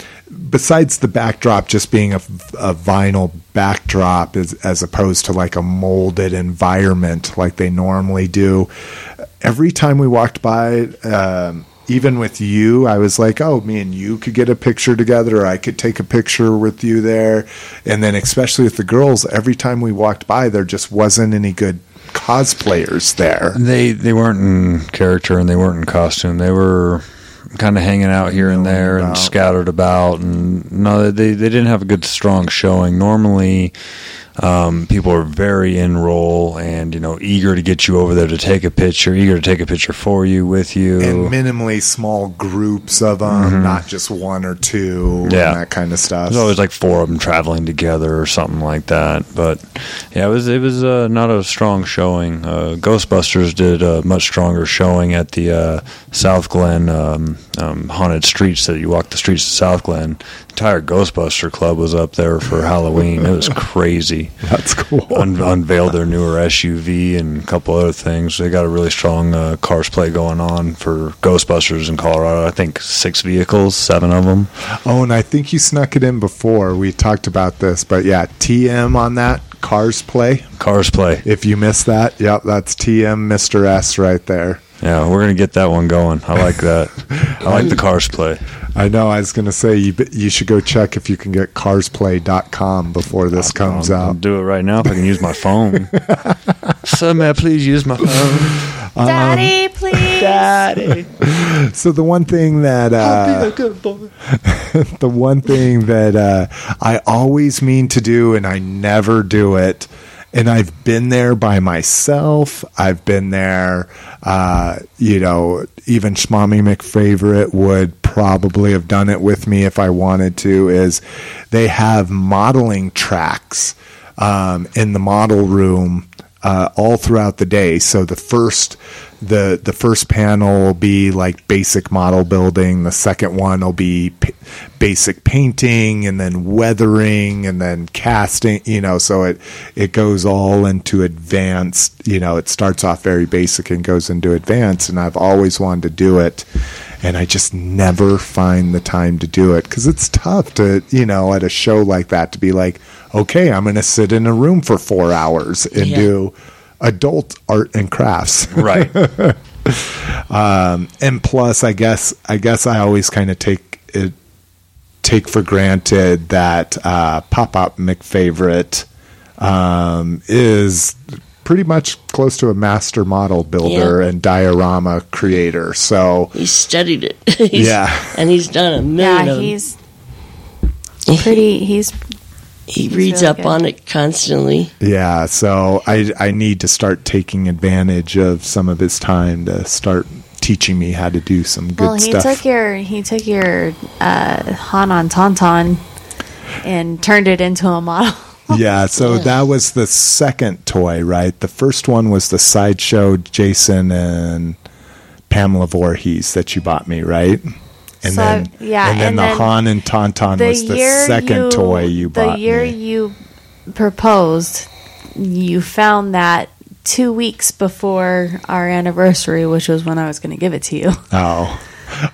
besides the backdrop just being a, a vinyl backdrop as, as opposed to like a molded environment like they normally do, every time we walked by. Um, even with you, I was like, oh, me and you could get a picture together, or I could take a picture with you there. And then, especially with the girls, every time we walked by, there just wasn't any good cosplayers there. They they weren't in character and they weren't in costume. They were kind of hanging out here and there and scattered about. And no, they they didn't have a good strong showing. Normally, um, people are very in role and you know eager to get you over there to take a picture, eager to take a picture for you with you. And minimally small groups of them, not just one or two, and Yeah. that kind of stuff. There's always like four of them traveling together or something like that. But yeah, it was it was uh, not a strong showing. Uh, Ghostbusters did a much stronger showing at the uh, Southglenn um, um, haunted streets that you walk the streets of Southglenn. The entire Ghostbuster club was up there for Halloween. It was (laughs) crazy. That's cool. Un- unveiled their newer SUV and a couple other things. They got a really strong uh, cars play going on for Ghostbusters in Colorado. I think six vehicles, seven of them. Oh, and I think you snuck it in before. We talked about this, but yeah, TM on that Cars Play. Cars play. If you missed that, yep, that's TM Mr. S right there. Yeah, we're gonna get that one going. I like that. I like the cars play. I know. I was going to say you you should go check if you can get carsplay.com before this comes I'll, I'll do it right now if I can use my phone. (laughs) Sir, may I please use my phone? Daddy, please. Daddy. (laughs) So the one thing that uh, good boy. (laughs) the one thing that uh, I always mean to do and I never do it. And I've been there by myself. I've been there, uh, you know, even Schmommy McFavorite would probably have done it with me if I wanted to. Is they have modeling tracks um, in the model room uh, all throughout the day. So the first the the first panel will be like basic model building. The second one will be p- basic painting, and then weathering, and then casting. You know, so it it goes all into advanced. You know, it starts off very basic and goes into advanced. And I've always wanted to do it. And I just never find the time to do it because it's tough to, you know, at a show like that to be like, okay, I'm going to sit in a room for four hours and Yeah. do adult art and crafts. (laughs) Right. Um, and plus, I guess I guess I always kind of take it take for granted that uh, Pop Up McFavorite um, is pretty much close to a master model builder Yeah. and diorama creator. So He studied it. (laughs) He's- Yeah. and he's done a million. Yeah, of them. he's pretty. He's he he's reads really up good. on it constantly. yeah, so I I need to start taking advantage of some of his time to start teaching me how to do some good stuff. well. He stuff. took your he took your uh, Han on Tauntaun and turned it into a model. (laughs) yeah, so that was the second toy, right? The first one was the sideshow Jason and Pamela Voorhees that you bought me, right? And So, then yeah, and then and the then Han and Tauntaun was the second toy you bought The year me. you proposed, you found that two weeks before our anniversary, which was when I was going to give it to you. oh.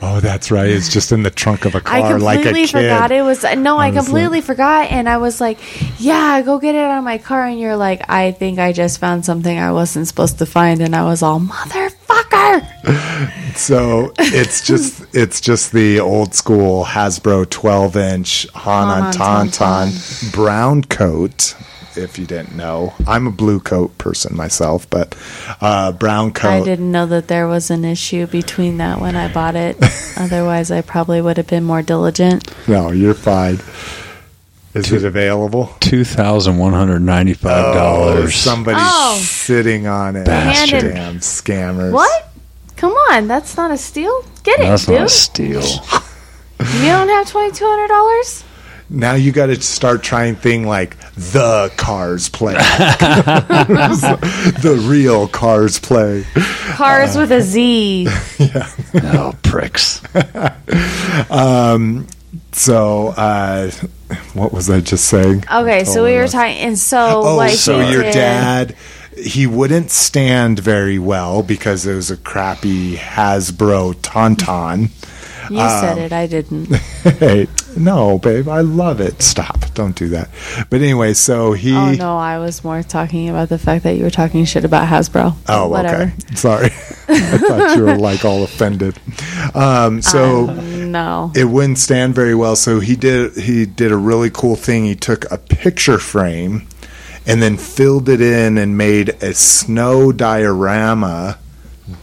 Oh, that's right. It's just in the trunk of a car I like a completely kid. forgot it was no, I I completely forgot, and I was like, "Yeah, go get it out of my car." And you're like, "I think I just found something I wasn't supposed to find," and I was all, "Motherfucker!" So it's just it's just the old school Hasbro 12 inch Han on Tauntaun brown coat. If you didn't know, I'm a blue coat person myself, but uh, brown coat. I didn't know that there was an issue between that when I bought it. (laughs) Otherwise, I probably would have been more diligent. No, you're fine. Is it available? Two thousand one hundred ninety-five oh, dollars. somebody's Oh. sitting on it. Bastard. Damn scammers. What? Come on, that's not a steal. Get it, That's dude. not a steal. you don't have twenty two hundred dollars. Now you got to start trying thing like the cars play, (laughs) the real cars play. Cars with a Z. (laughs) Yeah. oh, pricks. (laughs) Um, So, uh, what was I just saying? Okay, so we were talking, and so Oh, what so your did- dad, he wouldn't stand very well because it was a crappy Hasbro Tauntaun. You um, said it, I didn't. (laughs) hey, no, babe, I love it. Stop, don't do that. But anyway, so he. Oh no, I was more talking about the fact that you were talking shit about Hasbro. Oh, whatever. okay. (laughs) Sorry, I thought you were like all offended. Um, so Um, no. it wouldn't stand very well. So he did he did a really cool thing. He took a picture frame and then filled it in and made a snow diorama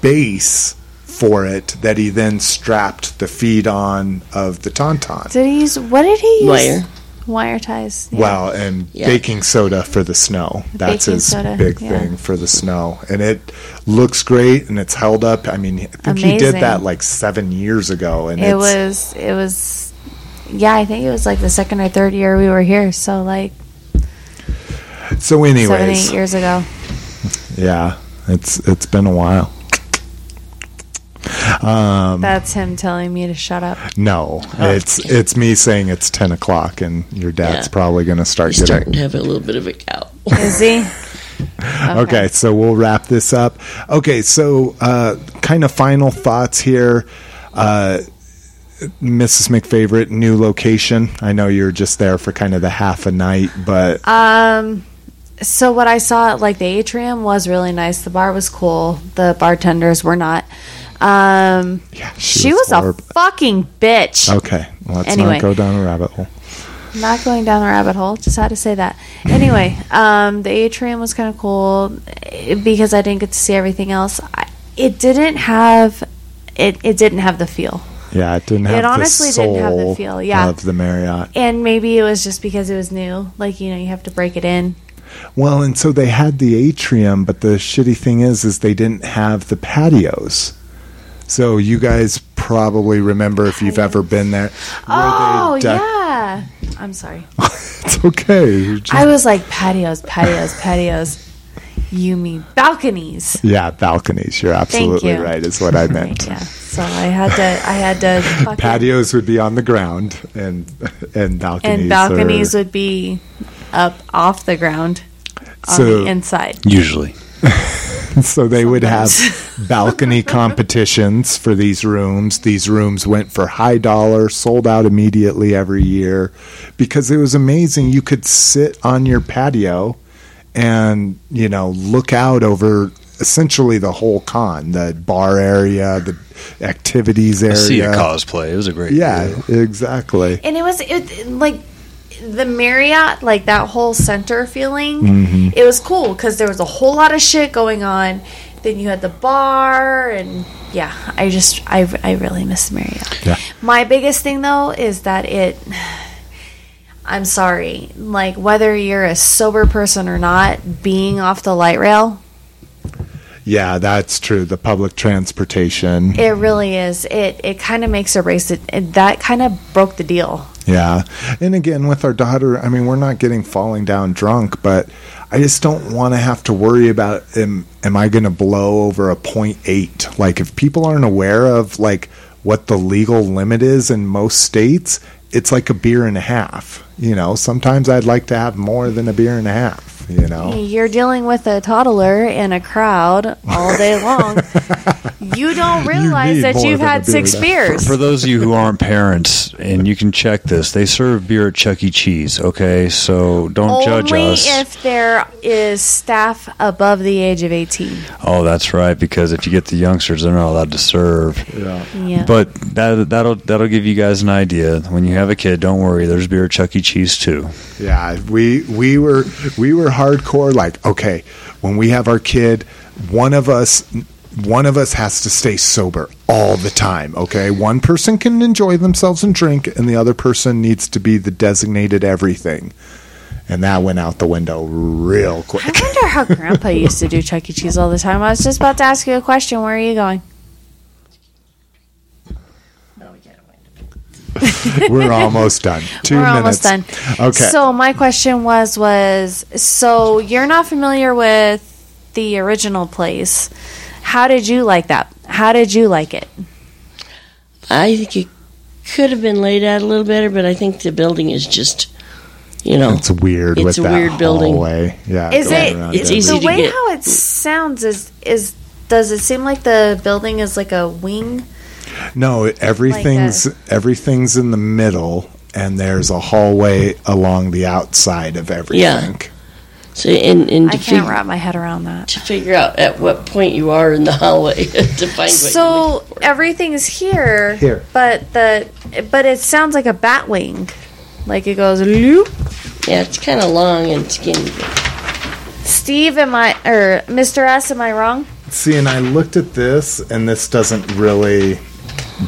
base for it that he then strapped the feed on of the tauntaun. Did he use what did he use? Wire. Wire ties. yeah. Well, and Yeah. baking soda for the snow. That's Baking his soda, big yeah. thing for the snow. And it looks great and it's held up. I mean, I think he did that like seven years ago. And It it's, was it was yeah, I think it was like the second or third year we were here, so like so, anyways, seven, eight years ago. (laughs) yeah, it's it's been a while. Um, That's him telling me to shut up. no, it's it's me saying it's ten o'clock, and your dad's Yeah. probably going to start He's getting starting to have a little bit of a gout. Is he? (laughs) Okay. so we'll wrap this up. Okay, so uh, kind of final thoughts here. Uh, Mrs. McFavorite, new location. I know you're just there for kind of the half a night, but Um so what I saw at like the atrium was really nice. The bar was cool. The bartenders were not. Um yeah, she, was, a fucking bitch. Okay, let's Anyway. not go down a rabbit hole. Not going down the rabbit hole. Just had to say that. Anyway, (laughs) um, the atrium was kind of cool eh, because I didn't get to see everything else. I, it didn't have it. It didn't have the feel, Yeah, it didn't have. It honestly didn't have the feel, yeah. of the Marriott. and maybe it was just because it was new. Like you know, you have to break it in. Well, and so they had the atrium, but the shitty thing is, is they didn't have the patios. So you guys probably remember if you've ever been there. Oh deck- yeah. I'm sorry. (laughs) it's okay. Just- I was like patios, patios, patios. You mean balconies? yeah, balconies. You're absolutely you. right. Is what I meant. (laughs) Yeah. So I had to. I had to. (laughs) fucking- Patios would be on the ground, and and balconies. and balconies are, would be up off the ground on So- the inside. Usually. (laughs) so they would have (laughs) balcony competitions for these rooms. These rooms went for high dollar, sold out immediately every year because it was amazing. You could sit on your patio and, you know, look out over essentially the whole con, the bar area, the activities I area. see a cosplay. It was a great Yeah, deal. exactly. And it was it like the Marriott, like that whole center feeling. Mm-hmm. It was cool because there was a whole lot of shit going on. Then you had the bar, and yeah, I just I I really miss Marriott. Yeah. My biggest thing though is that it. (sighs) I'm sorry, like whether you're a sober person or not, being off the light rail, Yeah, that's true. The public transportation. it really is. It it kind of makes a race. it. it that kind of broke the deal. Yeah. And again, with our daughter, I mean, we're not getting falling down drunk, but I just don't want to have to worry about am, am I going to blow over a point eight? Like, if people aren't aware of like what the legal limit is in most states, it's like a beer and a half. You know, sometimes I'd like to have more than a beer and a half. You know, You're dealing with a toddler in a crowd all day long. (laughs) you don't realize need that you've had beer six to- beers. For those of you who aren't parents, and you can check this, they serve beer at Chuck E. Cheese. Okay, so don't judge us. if there is staff above the age of 18. oh, that's right. Because if you get the youngsters, they're not allowed to serve. yeah. Yeah. But that that'll that'll give you guys an idea. When you have a kid, don't worry. There's beer at Chuck E. Cheese too. Yeah, we we were we were hardcore. Like, okay, when we have our kid, one of us one of us has to stay sober all the time. Okay, one person can enjoy themselves and drink, and the other person needs to be the designated everything. And that went out the window real quick. I wonder how (laughs) Grandpa used to do Chuck E. Cheese all the time. I was just about to ask you a question. Where are you going? (laughs) we're almost done. (laughs) 2 We're minutes. almost done. Okay. So my question was was so you're not familiar with the original place. How did you like that? How did you like it? I think it could have been laid out a little better, but I think the building is just, you know, It's weird It's with a that weird building. hallway. Yeah, Is going it? around it's every- easy the to way get- how it sounds is is does it seem like the building is like a wing? No, everything's everything's in the middle, and there's a hallway along the outside of everything. so and, and I to, can't fig- wrap my head around that. to figure out at what point you are in the hallway (laughs) to find what you're So for. everything's here, Here. but the but it sounds like a bat wing, like it goes loop. Yeah, it's kind of long and skinny. Steve, am I or Mr. S? Am I wrong? See, and I looked at this, and this doesn't really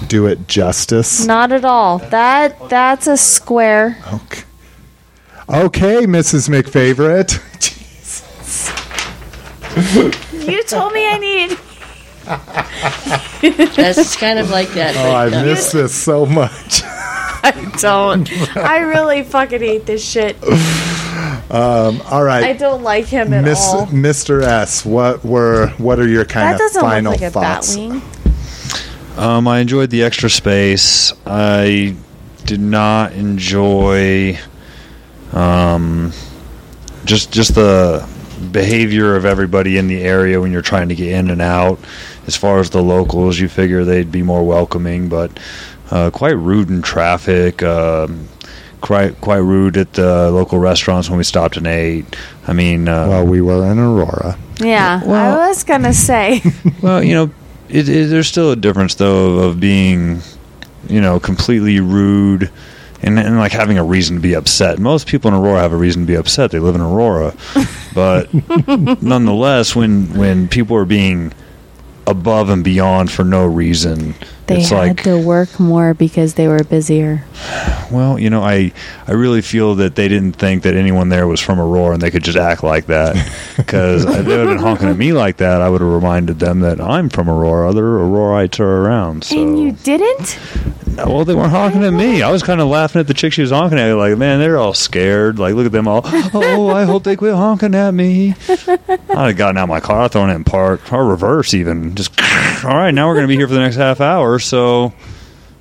do it justice. Not at all. That that's a square. Okay, okay Mrs. McFavorite. (laughs) Jesus. You told me I needed. (laughs) That's kind of like that. Oh, I but, uh, miss this so much. (laughs) I don't. I really fucking hate this shit. Um, all right. I don't like him at Miss, all. Mr. S. What were what are your kind That of final look like a thoughts? Bat wing. Um, I enjoyed the extra space. I did not enjoy um, just just the behavior of everybody in the area when you're trying to get in and out. As far as the locals, you figure they'd be more welcoming, but uh, quite rude in traffic. Um, quite quite rude at the local restaurants when we stopped and ate. I mean, uh, Well, we were in Aurora. Yeah, Well- I was gonna say. (laughs) Well, you know, it, it, there's still a difference though of being, you know, completely rude and, and like having a reason to be upset. Most people in Aurora have a reason to be upset. They live in Aurora, (laughs) but nonetheless, when when people are being above and beyond for no reason, They it's had like to work more because they were busier. well, you know, I I really feel that they didn't think that anyone there was from Aurora and they could just act like that. (laughs) Because if they would have been honking at me like that, I would have reminded them that I'm from Aurora. Other Auroraites are around. So. And you didn't? Well, they weren't honking at me. I was kind of laughing at the chick she was honking at. Like, man, they're all scared. Like, look at them all. (laughs) Oh, I hope they quit honking at me. (laughs) I'd have gotten out my car, thrown it in park, or reverse even. Just, all right, now we're going to be here for the next half hour. So,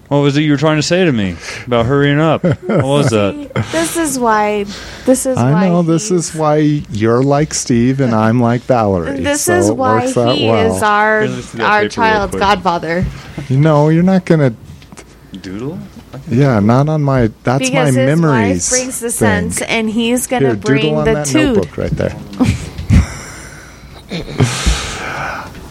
what was it you were trying to say to me about hurrying up? What was that? (laughs) This is why. This is why. I know this is why you're like Steve and I'm like Valerie. This so is why he well. is our Here, let's do that our child's godfather. You know, you're not gonna. Doodle? Yeah, not on my. That's because my his memories. wife brings the thing. sense, and he's gonna Here, bring doodle on the that toot. notebook right there. (laughs)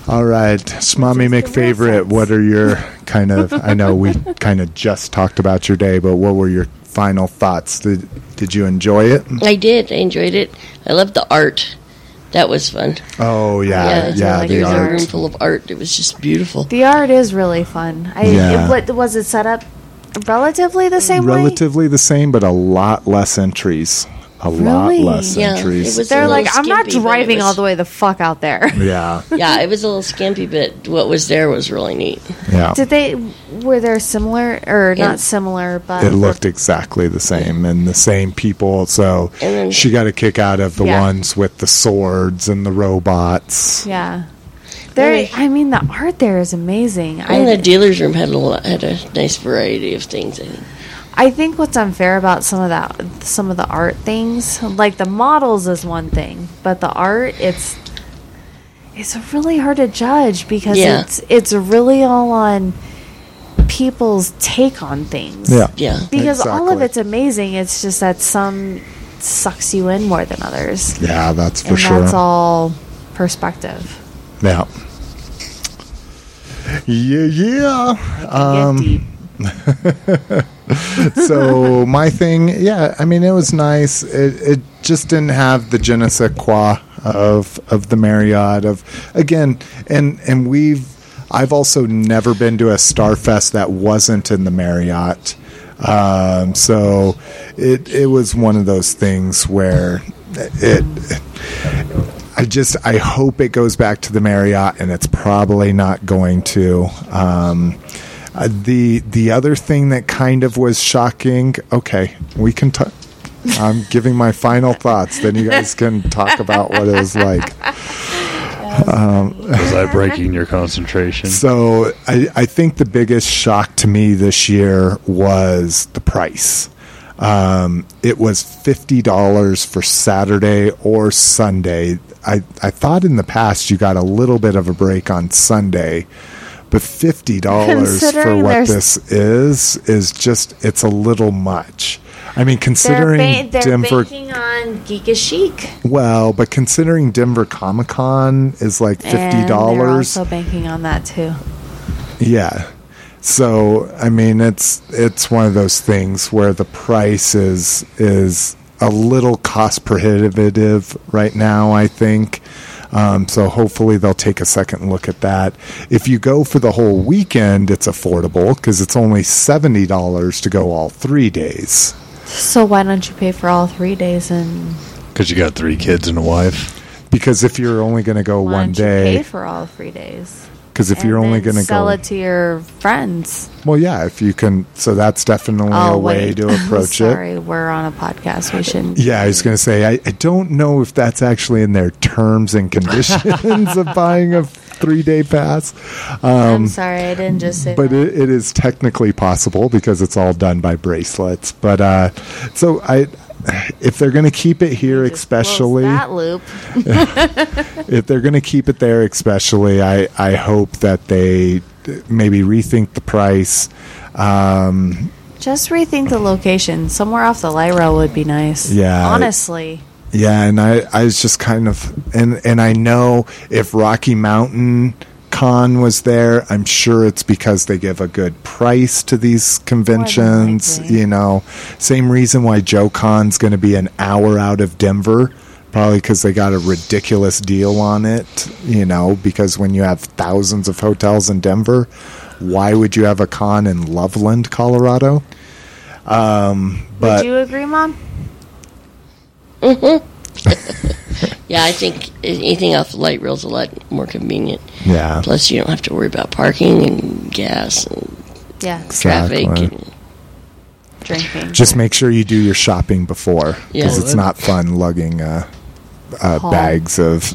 All right, Schmommy Just the real McFavorite. What are your (laughs) kind of? I know we kind of just talked about your day, but what were your final thoughts? Did Did you enjoy it? I did. I enjoyed it. I loved the art. That was fun. Oh yeah, it's yeah. really the good There's a room full of art. It was just beautiful. The art is really fun. I, Yeah. it, what was it set up? Relatively the same way. relatively the same, but a lot less entries. A lot less Yeah, entries. it was- They're like, little I'm not skimpy, but driving was- all the way the fuck out there. (laughs) yeah, Yeah, it was a little skimpy, but what was there was really neat. yeah. Did they? Were there similar or Yeah. not similar? But It looked exactly the same, and the same people. So then- she got a kick out of the Yeah. ones with the swords and the robots. Yeah. There. I mean, the art there is amazing. And I, the dealer's room had a lot, had a nice variety of things. I think. I think what's unfair about some of that, some of the art things, like the models is one thing, but the art, it's it's really hard to judge because Yeah. it's it's really all on people's take on things. Yeah, Yeah. Because all of it's amazing. It's just that some sucks you in more than others. yeah, that's for and sure. that's all perspective. Yeah, yeah, yeah. Get Um, deep. (laughs) (laughs) so my thing, yeah, I mean, it was nice. It, it just didn't have the je ne sais quoi of of the Marriott. Of again, and and we've I've also never been to a Starfest that wasn't in the Marriott. Um, so it it was one of those things where it. I just I hope it goes back to the Marriott, and it's probably not going to. Um, uh, the the other thing that kind of was shocking. Okay, we can talk. I'm giving my final thoughts. Then you guys can talk about what it was like. Was I breaking your concentration. (laughs) So I, I think the biggest shock to me this year was the price. Um, it was fifty dollars for Saturday or Sunday. I, I thought in the past you got a little bit of a break on Sunday, but fifty dollars for what this is is just it's a little much. I mean, They're, considering ba- they're Denver, banking on Geekish Chic. well, but considering Denver Comic Con is like fifty dollars, also banking on that too. Yeah. So I mean, it's it's one of those things where the price is is a little cost prohibitive right now. I think. Um, so hopefully they'll take a second look at that. If you go for the whole weekend, it's affordable because it's only seventy dollars to go all three days. So why don't you pay for all three days and Because you got three kids and a wife. Because if you're only going to go why one don't you pay day, for all three days? Because if And you're only going to sell go, it to your friends. well, yeah, if you can, so that's definitely a way Oh, wait. to (laughs) approach it. Sorry, we're on a podcast. We shouldn't. Yeah, I was going to say, I, I don't know if that's actually in their terms and conditions (laughs) of buying a three day pass. I'm sorry, I didn't just say But that. it, it is technically possible because it's all done by bracelets. But uh, so I, if they're going to keep it here, especially that loop. (laughs) if they're going to keep it there, especially, I I hope that they maybe rethink the price. Um, Just rethink the location. Somewhere off the rail would be nice. Yeah. honestly. Yeah, and I, I was just kind of and and I know if Rocky Mountain Con was there, I'm sure it's because they give a good price to these conventions. likely. You know, same reason why Joe Con's going to be an hour out of Denver. Probably because they got a ridiculous deal on it, you know, because when you have thousands of hotels in Denver, why would you have a con in Loveland, Colorado? Um, but would you agree, Mom? (laughs) Yeah, I think anything off the light rail is a lot more convenient. yeah, Plus, you don't have to worry about parking and gas and Yeah, traffic. Exactly. And, drinking. Just make sure you do your shopping before because Yeah. it's not fun lugging uh, uh, bags of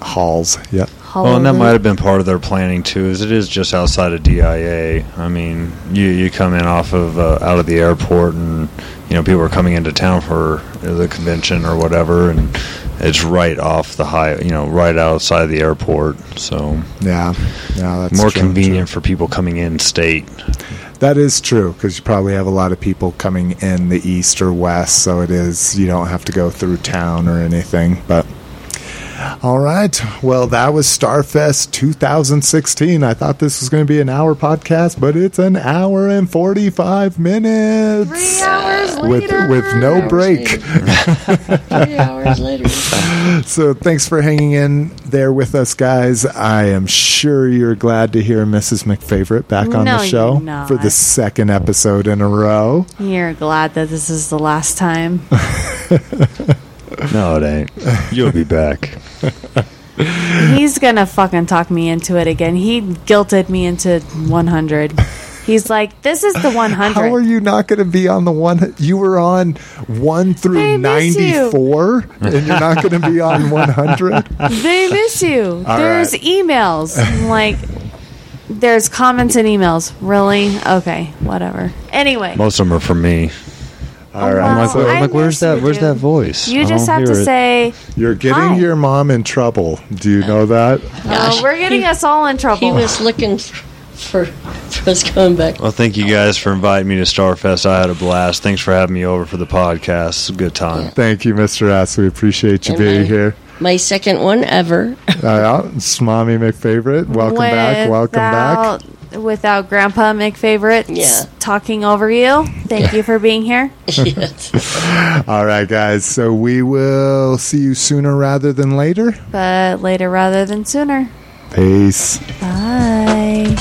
hauls. Yep. Well, and that might have been part of their planning too. Is it is just outside of DIA. I mean, you you come in off of uh, out of the airport, and you know people are coming into town for the convention or whatever, and it's right off the high, you know, right outside the airport. So Yeah. Yeah. That's more true, convenient for people coming in state. That is true because you probably have a lot of people coming in the east or west, so it is you don't have to go through town or anything. But all right, well that was Starfest 2016. I thought this was going to be an hour podcast, but it's an hour and 45 minutes. Three hours with later. with no break. (laughs) Three hours later. (laughs) So thanks for hanging in there with us, guys. I am sure you're glad to hear Mrs. McFavorite back on No, the show for the second episode in a row. You're glad that this is the last time. (laughs) No, it ain't. You'll be back. He's gonna fucking talk me into it again. He guilted me into 100. He's like, "This is the 100." (laughs) How are you not going to be on the one? You were on one through miss you. 94, and you're not going to be on (laughs) 100. They miss you. All there's right. emails. I'm like, there's comments and emails. Really? Okay, whatever. Anyway, Most of them are from me. Oh, all right, I'm like, Well, I'm like, where's that? you, Where's dude. that voice? You just have to it. say. You're getting Hi. your mom in trouble. Do you know that? oh, we're getting He- us all in trouble. He was looking for, for us coming back. Well, thank you guys for inviting me to Starfest. I had a blast. Thanks for having me over for the podcast. It's a good time. Thank you, Mr. S. We appreciate you And being my- here. My second one ever. (laughs) Uh, yeah, it's Mommy McFavorite. Welcome back. Welcome back. Without- Without Grandpa McFavorite Yeah. talking over you. Thank you for being here. (laughs) yes. (laughs) All right, guys. So we will see you sooner rather than later. But later rather than sooner. Peace. Bye.